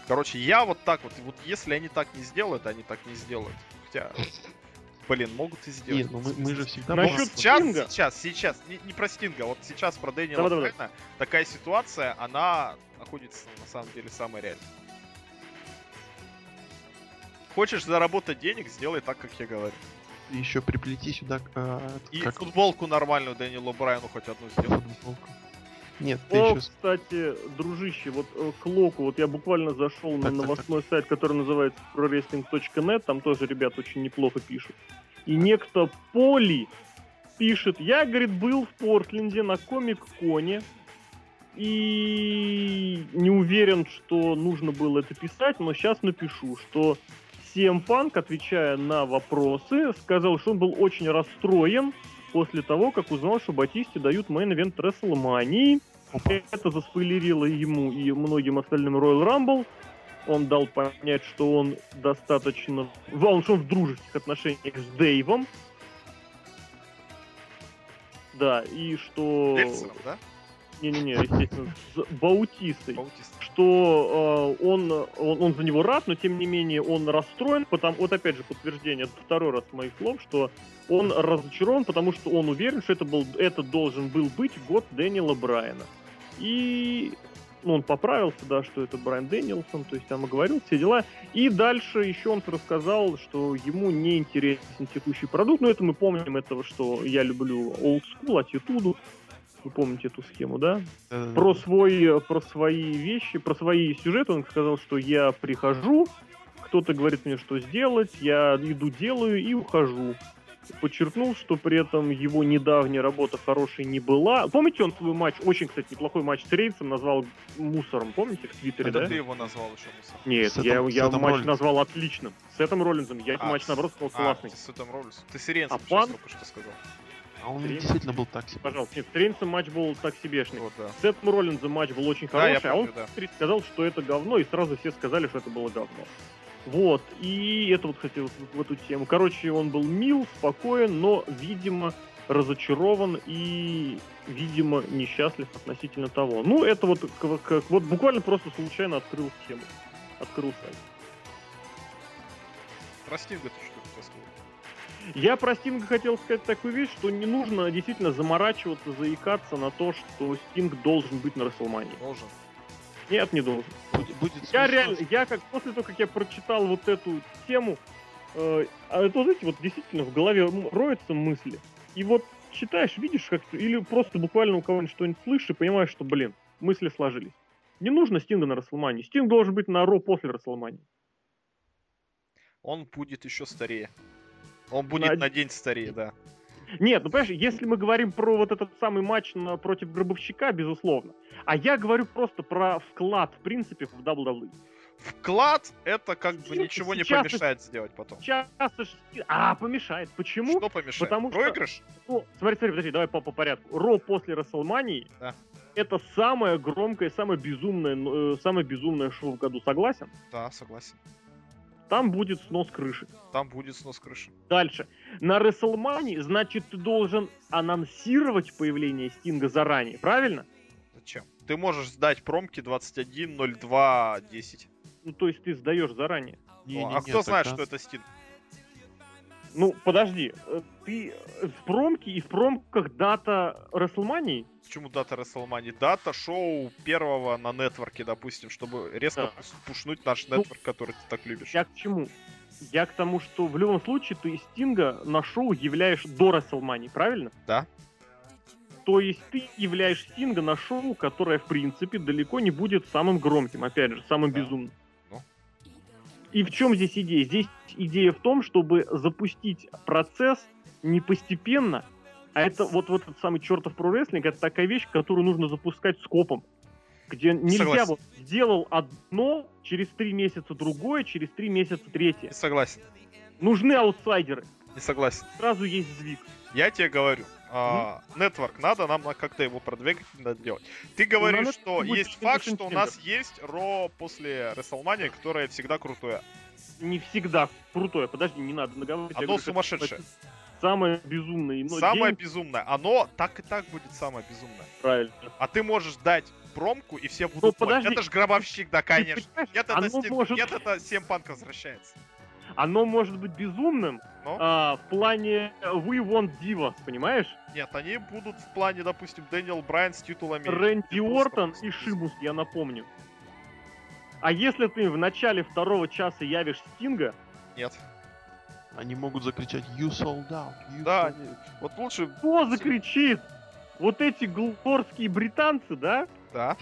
Короче, я вот так вот, вот если они так не сделают, они так не сделают. Хотя блин, могут и сделать. Не, ну мы, мы же всегда... Насчет Сейчас, Стинга? сейчас, сейчас, не, не про Стинга, вот сейчас про Дэниела Давай, давай. Брайана такая ситуация, она находится на самом деле самой реальной. Хочешь заработать денег, сделай так, как я говорю. Еще приплети сюда э, И как футболку нормальную Дэниелу Брайану хоть одну сделай. футболку. Нет, ты О, еще... кстати, дружище, вот э, к Локу, вот я буквально зашел на новостной сайт, который называется prowrestling.net, там тоже ребят очень неплохо пишут. И некто Поли пишет, я, говорит, был в Портленде на Комик-Коне, и не уверен, что нужно было это писать, но сейчас напишу, что CM Punk, отвечая на вопросы, сказал, что он был очень расстроен после того, как узнал, что Батисте дают main event WrestleMania. Это заспойлерило ему и многим остальным Royal Rumble. Он дал понять, что он достаточно... Он, что он в дружеских отношениях с Дэйвом. Да, и что... Мельцером, да? Не-не-не, естественно, с Баутистой Баутист. что э, он, он, он за него рад, но тем не менее он расстроен, потому вот опять же подтверждение, это второй раз моих слов, что он разочарован, потому что он уверен, что это был, это должен был быть год Дэниела Брайана. И ну, он поправился, да, что это Брайан Дэнилсон, то есть там оговорил все дела. И дальше еще он рассказал, что ему не интересен текущий продукт. Но это мы помним этого, что я люблю old school, аттитуду. Вы помните эту схему, да? Э, про свой, про свои вещи, про свои сюжеты он сказал, что я прихожу, кто-то говорит мне, что сделать, я иду делаю и ухожу. Подчеркнул, что при этом его недавняя работа хорошей не была. Помните, он свой матч, очень, кстати, неплохой матч с Рейнсом назвал мусором, помните, в Твиттере, Это да? ты его назвал еще мусор. Нет, С Сетом- я, с я Сетом матч Роллинсом. назвал отличным. С этим Роллинзом. Я А, матч, наоборот, сказал А, классный. с Сетом Роллинсом. Ты с Ренсом А Панк? только что сказал. А он Время. действительно был так себе. Пожалуйста. Нет, с Рейнсом матч был так себешный. Вот, да. С Сетом Роллинзом матч был очень Да, я хороший, а он помню, да. Сказал, что это говно, и сразу все сказали, что это было говно. Вот, и это вот, кстати, вот в эту тему. Короче, он был мил, спокоен, но, видимо, разочарован и, видимо, несчастлив относительно того. Ну, это вот, к- к- вот буквально просто случайно открыл тему. Открыл сайт. Про Стинга ты что хотел сказать? Я про Стинга хотел сказать такую вещь, что не нужно действительно заморачиваться, заикаться на то, что Стинг должен быть на Расселмании. Должен. Нет, не должен. Будет, будет Я реально, я как после того, как я прочитал вот эту тему, э, а это, знаете, вот действительно в голове роются мысли. И вот читаешь, видишь, как или просто буквально у кого-нибудь что-нибудь слышишь и понимаешь, что, блин, мысли сложились. Не нужно Стинга на Расселмании. Стинг должен быть на Ро после Расселмании. Он будет еще старее. Он будет На- на день старее, да. Нет, ну понимаешь, если мы говорим про вот этот самый матч на, против Гробовщика, безусловно. А я говорю просто про вклад, в принципе, в WWE. Вклад это как бы Сейчас- ничего не сейчас- помешает сделать потом. Стин- А, помешает. Почему? Что помешает? Потому что- Проигрыш? Ну, смотри, смотри, подожди, давай по, по порядку. Ро после Расселмании Да. это самое громкое, самое безумное, э, самое безумное шоу в году, согласен? Да, согласен. Там будет снос крыши. Там будет снос крыши. Дальше. На Расселмании, значит, ты должен анонсировать появление Стинга заранее, правильно? Зачем? Ты можешь сдать промки 21.02.10. Ну, то есть ты сдаешь заранее. Не, Ну, не, а не, кто знает, что это Стинг? Ну, подожди, э, ты в промке и в промках дата Расселмании? Почему дата WrestleMania? Дата шоу первого на нетворке, допустим, чтобы резко Да. пушнуть наш Ну, нетворк, который ты так любишь. Я к чему? Я к тому, что в любом случае ты Стинга на шоу являешь до Расселмании, правильно? Да. То есть ты являешь Стинга на шоу, которое, в принципе, далеко не будет самым громким, опять же, самым Да. безумным. И в чем здесь идея? Здесь идея в том, чтобы запустить процесс не постепенно, а это вот, вот этот самый чертов прорестлинг, это такая вещь, которую нужно запускать скопом. Где нельзя Согласен. вот сделал одно, через три месяца другое, через три месяца третье. Не согласен. Нужны аутсайдеры. Не согласен. Сразу есть сдвиг. Я тебе говорю, нетворк надо, нам на- как-то его продвигать надо делать. Ты говоришь, на что есть факт, что у нас есть Ро после WrestleMania, которое всегда крутое. Не всегда крутое. Подожди, не надо наговаривать. Оно говорю, сумасшедшее. это Самое безумное. Но самое день- безумное. Оно так и так будет самое безумное. Правильно. А ты можешь дать промку, и все будут... Ну, подожди. Это ж гробовщик, да, Ты конечно. Нет, это оно Стинг. может- Нет, это 7 панк возвращается. Оно может быть безумным Ну? а, в плане We Want Divas, понимаешь? Нет, они будут в плане, допустим, Дэниел Брайан с титулами. Рэнди Просто Ортон просто и Шимус, я напомню. А если ты в начале второго часа явишь Стинга, Нет. Они могут закричать You sold out. You Да, sold они- out». Вот лучше, кто закричит? Вот эти глорские британцы, да? да.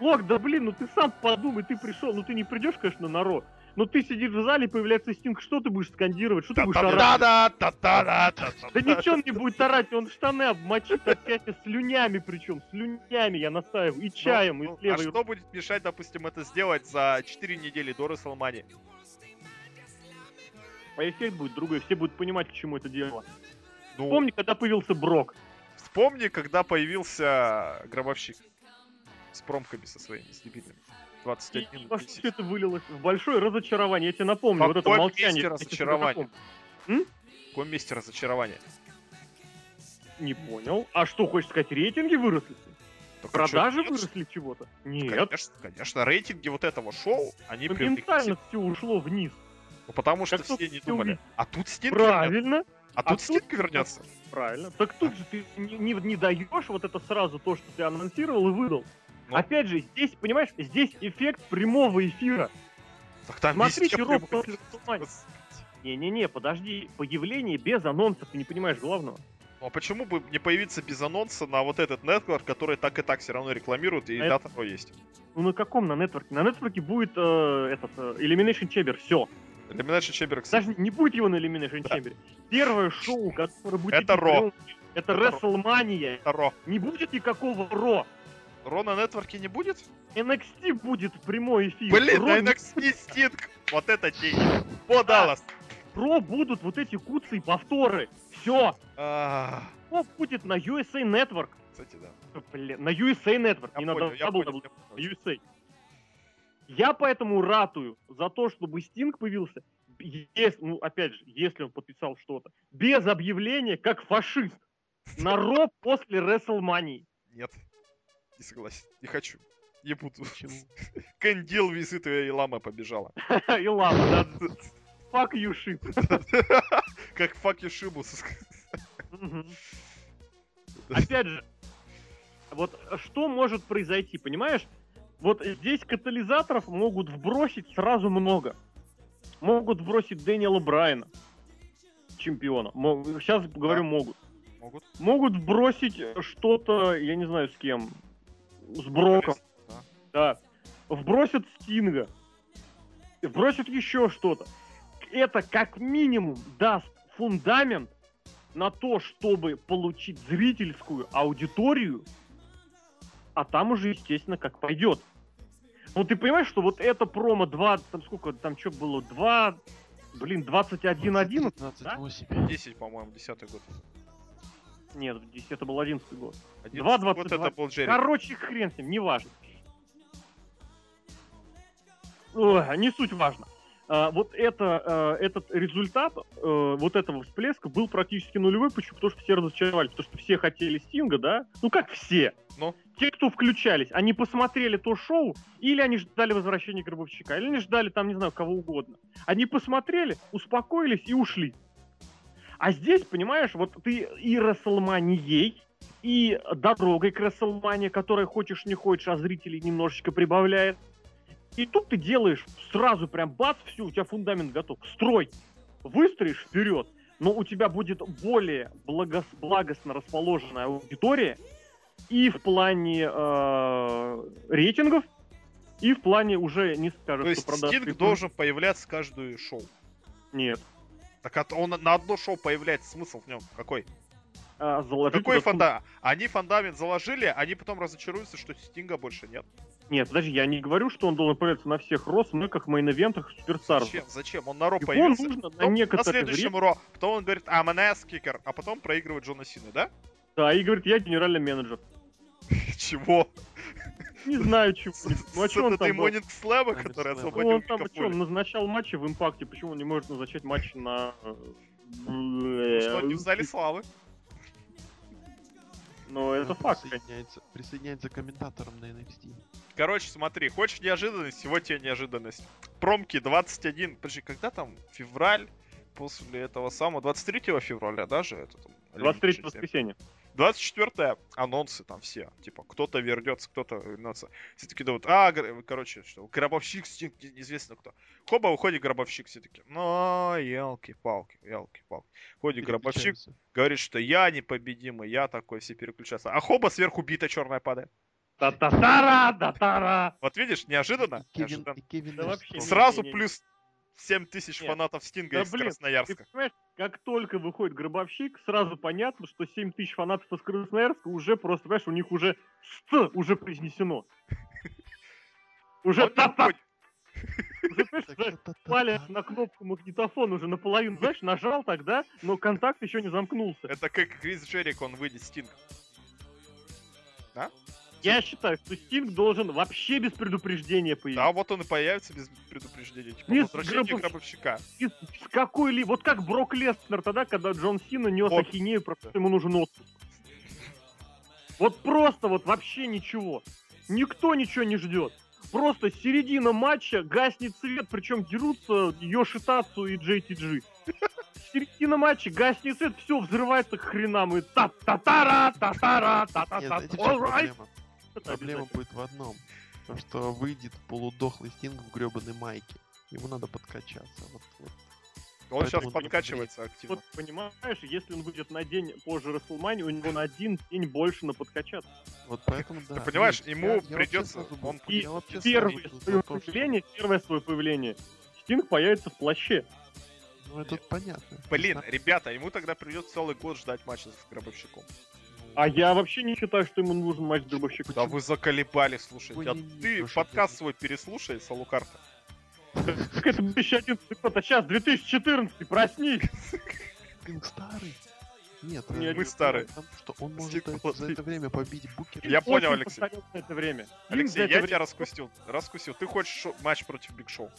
Лок, да блин, ну ты сам подумай, ты пришел, ну ты не придешь, конечно, на Ро. Но ты сидишь в зале, появляется Стинг, что ты будешь скандировать, что ты будешь орать? Да ничего он не будет орать, он штаны обмочит опять и слюнями причем, слюнями я настаиваю, и чаем, и Ну, с А что будет мешать, допустим, это сделать за 4 недели до Расселмани? А эффект будет другой, все будут понимать, к чему это дело. Ну, Помни, когда появился Брок. вспомни, когда появился Гробовщик с промками со своими, с дебильными. И 21 во что 10. все это вылилось? В большое разочарование. Я тебе напомню, В вот это молчание. месте разочарование? В каком месте разочарования? Не понял. А что, хочешь сказать, рейтинги выросли? Только Продажи чё, нет? выросли чего-то? Нет. Конечно, конечно, рейтинги вот этого шоу, они Моментально все ушло вниз. Ну, потому что все не думали. увидели. А тут вернется. Правильно, А А тут тут- вернется. правильно. Так тут же ты не, не, не даешь вот это сразу то, что ты анонсировал и выдал. Ну. Опять же, здесь, понимаешь, здесь эффект прямого эфира. Так там Смотрите, Роб. Не-не-не, подожди. Появление без анонсов, ты не понимаешь главного. Ну а почему бы не появиться без анонса на вот этот нетворк, который так и так все равно рекламируют, и Это- дата того есть? Ну на каком на нетворке? На нетворке будет э, этот э, Elimination Chamber, все. Elimination Chamber, кстати, Даже не будет его на Elimination Да. Chamber. Первое шоу, которое будет... Это Ро. Это Это. WrestleMania. это Ро. Не будет никакого Ро. Ро на нетворке не будет? NXT будет прямой эфир. Блин, Ро на NXT Стинг! Вот это день! По Даллас! Ро будут вот эти куцы и повторы. Все. А, Ро будет на USA Network. Кстати, да. Блин, на USA Network, Я не на понял, я WWE, на. USA. Я поэтому ратую за то, чтобы Стинг появился, если, ну, опять же, если он подписал что-то, без объявления, как фашист, на <laughs> Ро после WrestleMania. Нет, не согласен, не хочу. Не буду. Почему? <laughs> Кэндил визит и лама побежала. <laughs> И ладно, да. Fuck you shit. <laughs> Как fuck you Шибус. Мгм. Опять же, вот что может произойти, понимаешь? Вот здесь катализаторов могут вбросить сразу много. Могут вбросить Дэниела Брайана, чемпиона. Сейчас говорю могут. Могут. Могут вбросить что-то, я не знаю с кем, с Броком. Да. Да. Вбросят Стинга. Вбросят еще что-то. Это как минимум даст фундамент на то, чтобы получить зрительскую аудиторию, а там уже, естественно, как пойдет. Ну, ты понимаешь, что вот это промо 2, там сколько, там что было, 2, блин, 21-11? да? 28. 10, по-моему, 10 год. Нет, здесь это был 11 год. 11 2.22. год это был Джерри. Короче, хрен с ним, неважно. Ой, не суть важно. А, вот это, э, этот результат э, вот этого всплеска был практически нулевой. Почему? Потому что все разочаровались. Потому что все хотели Стинга, да? Ну как все? Ну? Те, кто включались, они посмотрели то шоу, или они ждали возвращения Гробовщика, или они ждали там, не знаю, кого угодно. Они посмотрели, успокоились и ушли. А здесь, понимаешь, вот ты и Расселманией, и дорогой к Расселмане, которая хочешь не хочешь, а зрителей немножечко прибавляет. И тут ты делаешь сразу прям бац, все, у тебя фундамент готов. Строй. Выстроишь вперед, но у тебя будет более благос- благостно расположенная аудитория и в плане э, рейтингов, и в плане уже не скажешь, То есть что продаж Стинг должен появляться каждую шоу. Нет. Так от- он на одно шоу появляется, смысл в нем какой? А, Какой фундамент? Они фундамент заложили, они потом разочаруются, что Стинга больше нет. Нет, подожди, я не говорю, что он должен появиться на всех Рос, мэках, мейн-ивентах, суперстарах. Зачем? Зачем? Он на Ро Его появился. нужно на некоторое следующем время... Ро. Потом он говорит, an ass kicker, а потом проигрывает Джона Сина, да? Да, и говорит, я генеральный менеджер. <laughs> Чего? Не знаю, чего. Ну а что он этой там... Монинг Слэма, который. Ну, освободил он там Фоли. назначал матчи в импакте, почему он не может назначать матчи на... э, Ну что, не в зале славы. Ну, это Он факт. Присоединяется, присоединяется к комментаторам на NXT. Короче, смотри, хочешь неожиданность, вот тебе неожиданность. Промки 21, подожди, когда там? Февраль? После этого самого, 23 февраля даже? Это, там, 23 или воскресенье. 24 анонсы там все. Типа, кто-то вернется, кто-то вернется. Все таки думают, а, гр- короче, что, гробовщик, неизвестно кто. Хоба, выходит гробовщик, все таки ну, елки-палки, елки-палки. Ходит гробовщик, говорит, что я непобедимый, я такой, все переключаются. А Хоба сверху бита черная падает. Та-та-тара, да-тара. Вот видишь, неожиданно. Кевин, неожиданно. Кевин Да вообще не- Сразу не- не. плюс 7 тысяч Нет. фанатов Стинга Да из блин, Ты Красноярска. понимаешь, как только выходит гробовщик, сразу понятно, что 7 тысяч фанатов из Красноярска уже просто, понимаешь, у них уже «ст» уже произнесено. <laughs> Уже та-та, уже, понимаешь, палец на кнопку магнитофона уже наполовину, знаешь, нажал тогда, но контакт еще не замкнулся. Это как Крис Джерик, он выйдет Стинг. Я считаю, что Стинг должен вообще без предупреждения Да, появиться. вот он и появится без предупреждения. Типа, Без возвращение гробовщ- гробовщика. Без, без какой-либо... Вот как Брок Лестнер тогда, когда Джон Сина нес Вот. ахинею, про что ему нужен отпуск. Вот просто вот вообще ничего. Никто ничего не ждет. Просто середина матча, гаснет свет, причем дерутся Йошитацу и JTG. Середина матча, гаснет свет, все взрывается к хренам и та та та та та та та Нет, та в чем проблема? Это Проблема обязательно. будет в одном. То, что выйдет полудохлый Стинг в гребаной майке. Ему надо подкачаться. Вот, вот. Он Поэтому сейчас он подкачивается активно. Вот понимаешь, если он выйдет на день позже Расселмани, у него на один день больше на подкачаться. Вот поэтому да. понимаешь, Есть. ему Я- я придется- был- он- И я первое свое то, что- появление, первое свое появление, Стинг появится в плаще. Ну это понятно. Блин, ребята, ему тогда придется целый год ждать матча с гробовщиком. А я вообще не считаю, что ему нужен матч с дробовщиком. Да вы заколебали, слушайте. А Ой, не- не, ты Лёша, подкаст ты- свой переслушай, Салукарта. Как это 2011 год, а сейчас 2014, проснись! Стинг старый. Нет, Не, э, мы старые. Потому что он может за это время побить Букера. Я понял, Алексей. это время. Алексей, я тебя раскусил. Раскусил. Ты хочешь матч против Биг Шоу?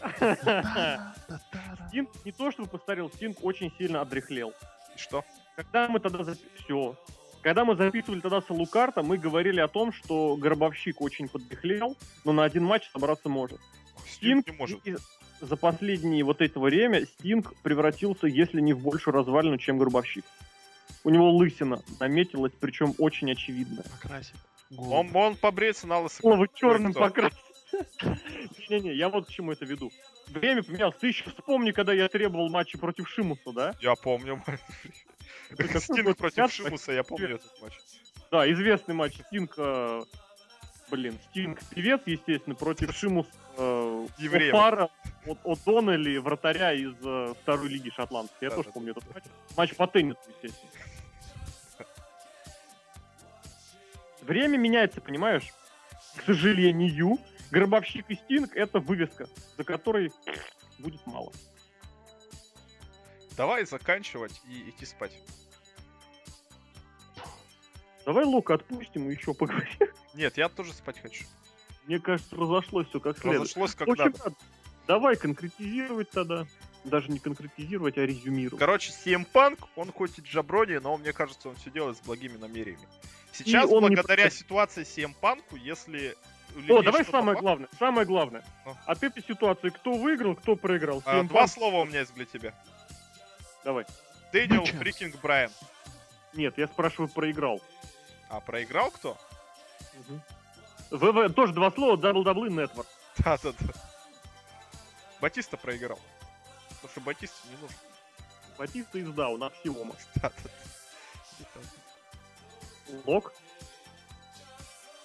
<laughs> Стинг не то чтобы постарел, Стинг очень сильно отрехлел. И что? Когда мы тогда все. Когда мы записывали тогда с Лукарта, мы говорили о том, что Гробовщик очень подрехлел, но на один матч собраться может. Стинг не может. и за последние вот это время Стинг превратился, если не в большую развалину, чем Гробовщик. У него лысина наметилась, причем очень очевидно. Покрасит. Он, он побреется на лысо. Слово черным кто? покрасить. Не-не-не, я вот к чему это веду. Время поменялось. Ты еще вспомни, когда я требовал матча против Шимуса, да? Я помню. Стинг против? Шимуса, я помню этот матч. Да, известный матч. Стинг, э, блин, Стинг певец, естественно, против Шимус э, Евреев. О'Фара, О- О'Доннелли, вратаря из э, второй лиги шотландской. Я тоже помню этот матч. Матч по теннису, естественно. Время меняется, понимаешь? К сожалению, Гробовщик и Стинг — это вывеска, за которой будет мало. Давай заканчивать и идти спать. Давай Лука отпустим и еще поговорим. Нет, я тоже спать хочу. Мне кажется, разошлось все как следует. Разошлось как общем, надо. да, давай конкретизировать тогда. Даже не конкретизировать, а резюмировать. Короче, CM Punk, он хоть и джаброни, но мне кажется, он все делает с благими намерениями. Сейчас, И он не благодаря против- ситуации CM Punk, если... О, давай самое пок- главное. Самое главное. Ну. От этой ситуации кто выиграл, кто проиграл. А, CM два Punk? слова у меня есть для тебя. Давай. Дэниел. Freaking Брайан. Нет, я спрашиваю, проиграл. А, проиграл кто? WWE, тоже два слова, double-double E, Network. Да-да-да. Батиста проиграл. Потому что Батиста не нужен. Батиста из Дау, на Аксиома. <laughs> Да-да-да. Лок.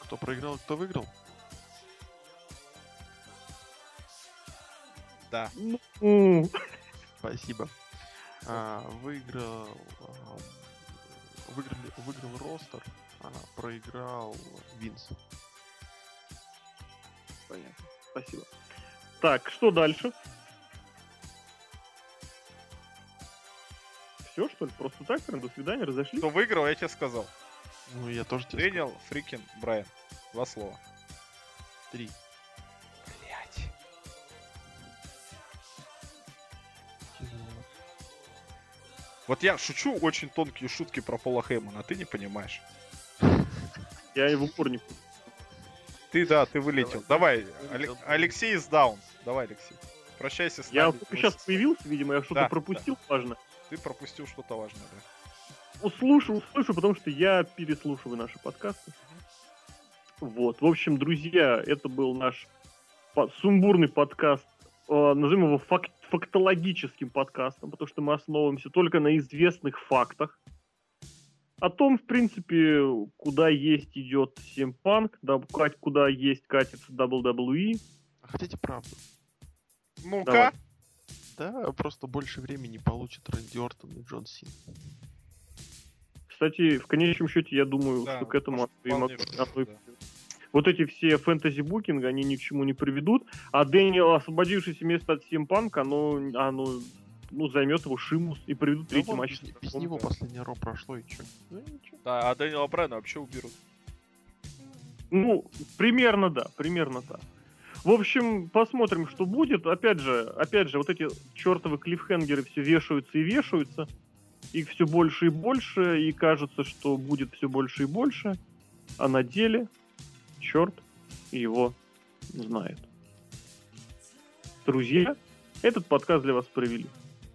Кто проиграл, кто выиграл? Да. Ну, Спасибо. А, выиграл, а, выиграли, выиграл Ростер, а проиграл Винс. Понятно. Спасибо. Так, что дальше? Все, что ли? Просто так, прям до свидания, разошлись? Кто выиграл, я тебе сказал. Ну, я тоже тебе Дэниел Фрикин Брайан. Два слова. Три. Вот я шучу очень тонкие шутки про Пола Хеймана, а ты не понимаешь. Я и в упор не... Ты, да, ты вылетел. Давай. Але- Алексей из Даунс. Давай, Алексей. Прощайся с Я нами. только сейчас появился, видимо, я что-то Да, пропустил важно. Ты пропустил что-то важное, да. Услышу, услышу, потому что я переслушиваю наши подкасты. Вот. В общем, друзья, это был наш сумбурный подкаст. Э, назовем его фак- фактологическим подкастом, потому что мы основываемся только на известных фактах. О том, в принципе, куда есть идет Симпанк, куда есть катится WWE. А хотите правду? Ну-ка. Давай. Да, просто больше времени получит Рэнди Ортон и Джон Син. Кстати, в конечном счете, я думаю, Да, что к этому оно и да. Вот эти все фэнтези-букинги, они ни к чему не приведут, а Дэниел, освободившееся место от Симпанка, оно, оно ну, займет его Шимус и приведут Ну, третий вон, матч. без, без него последнее Ро прошло и чё? Ну, ничего. Да, а Дэниела Брайана вообще уберут. Ну, примерно да, примерно так. В общем, посмотрим, что будет. Опять же, опять же, вот эти чертовы клиффхенгеры все вешаются и вешаются. Их все больше и больше, и кажется, что будет все больше и больше. А на деле черт его знает. Друзья, этот подкаст для вас провели.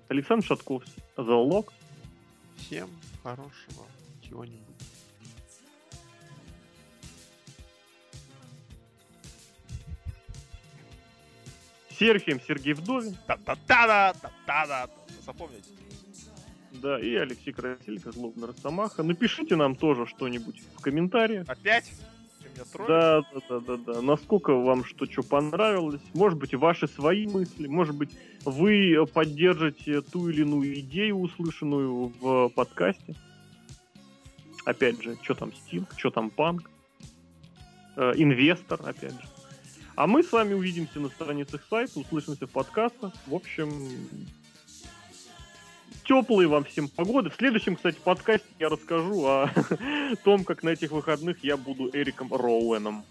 Александр Шатковский, Зоолог. Всем хорошего чего-нибудь. Серхием Сергей Вдовин. Та-та-та-да, та-та-да. Запомните. Да, и Алексей Красилько, Злобный Росомаха. Напишите нам тоже что-нибудь в комментариях. Опять? Меня троллишь? Да, да, да, да, да. Насколько вам что что понравилось? Может быть, ваши свои мысли, может быть, вы поддержите ту или иную идею, услышанную в подкасте. Опять же, что там Стинг, что там Панк, Э, Инвестор, опять же. А мы с вами увидимся на страницах сайта, услышимся в подкастах. В общем, теплые вам всем погоды. В следующем, кстати, подкасте я расскажу о <laughs> том, как на этих выходных я буду Эриком Роуэном.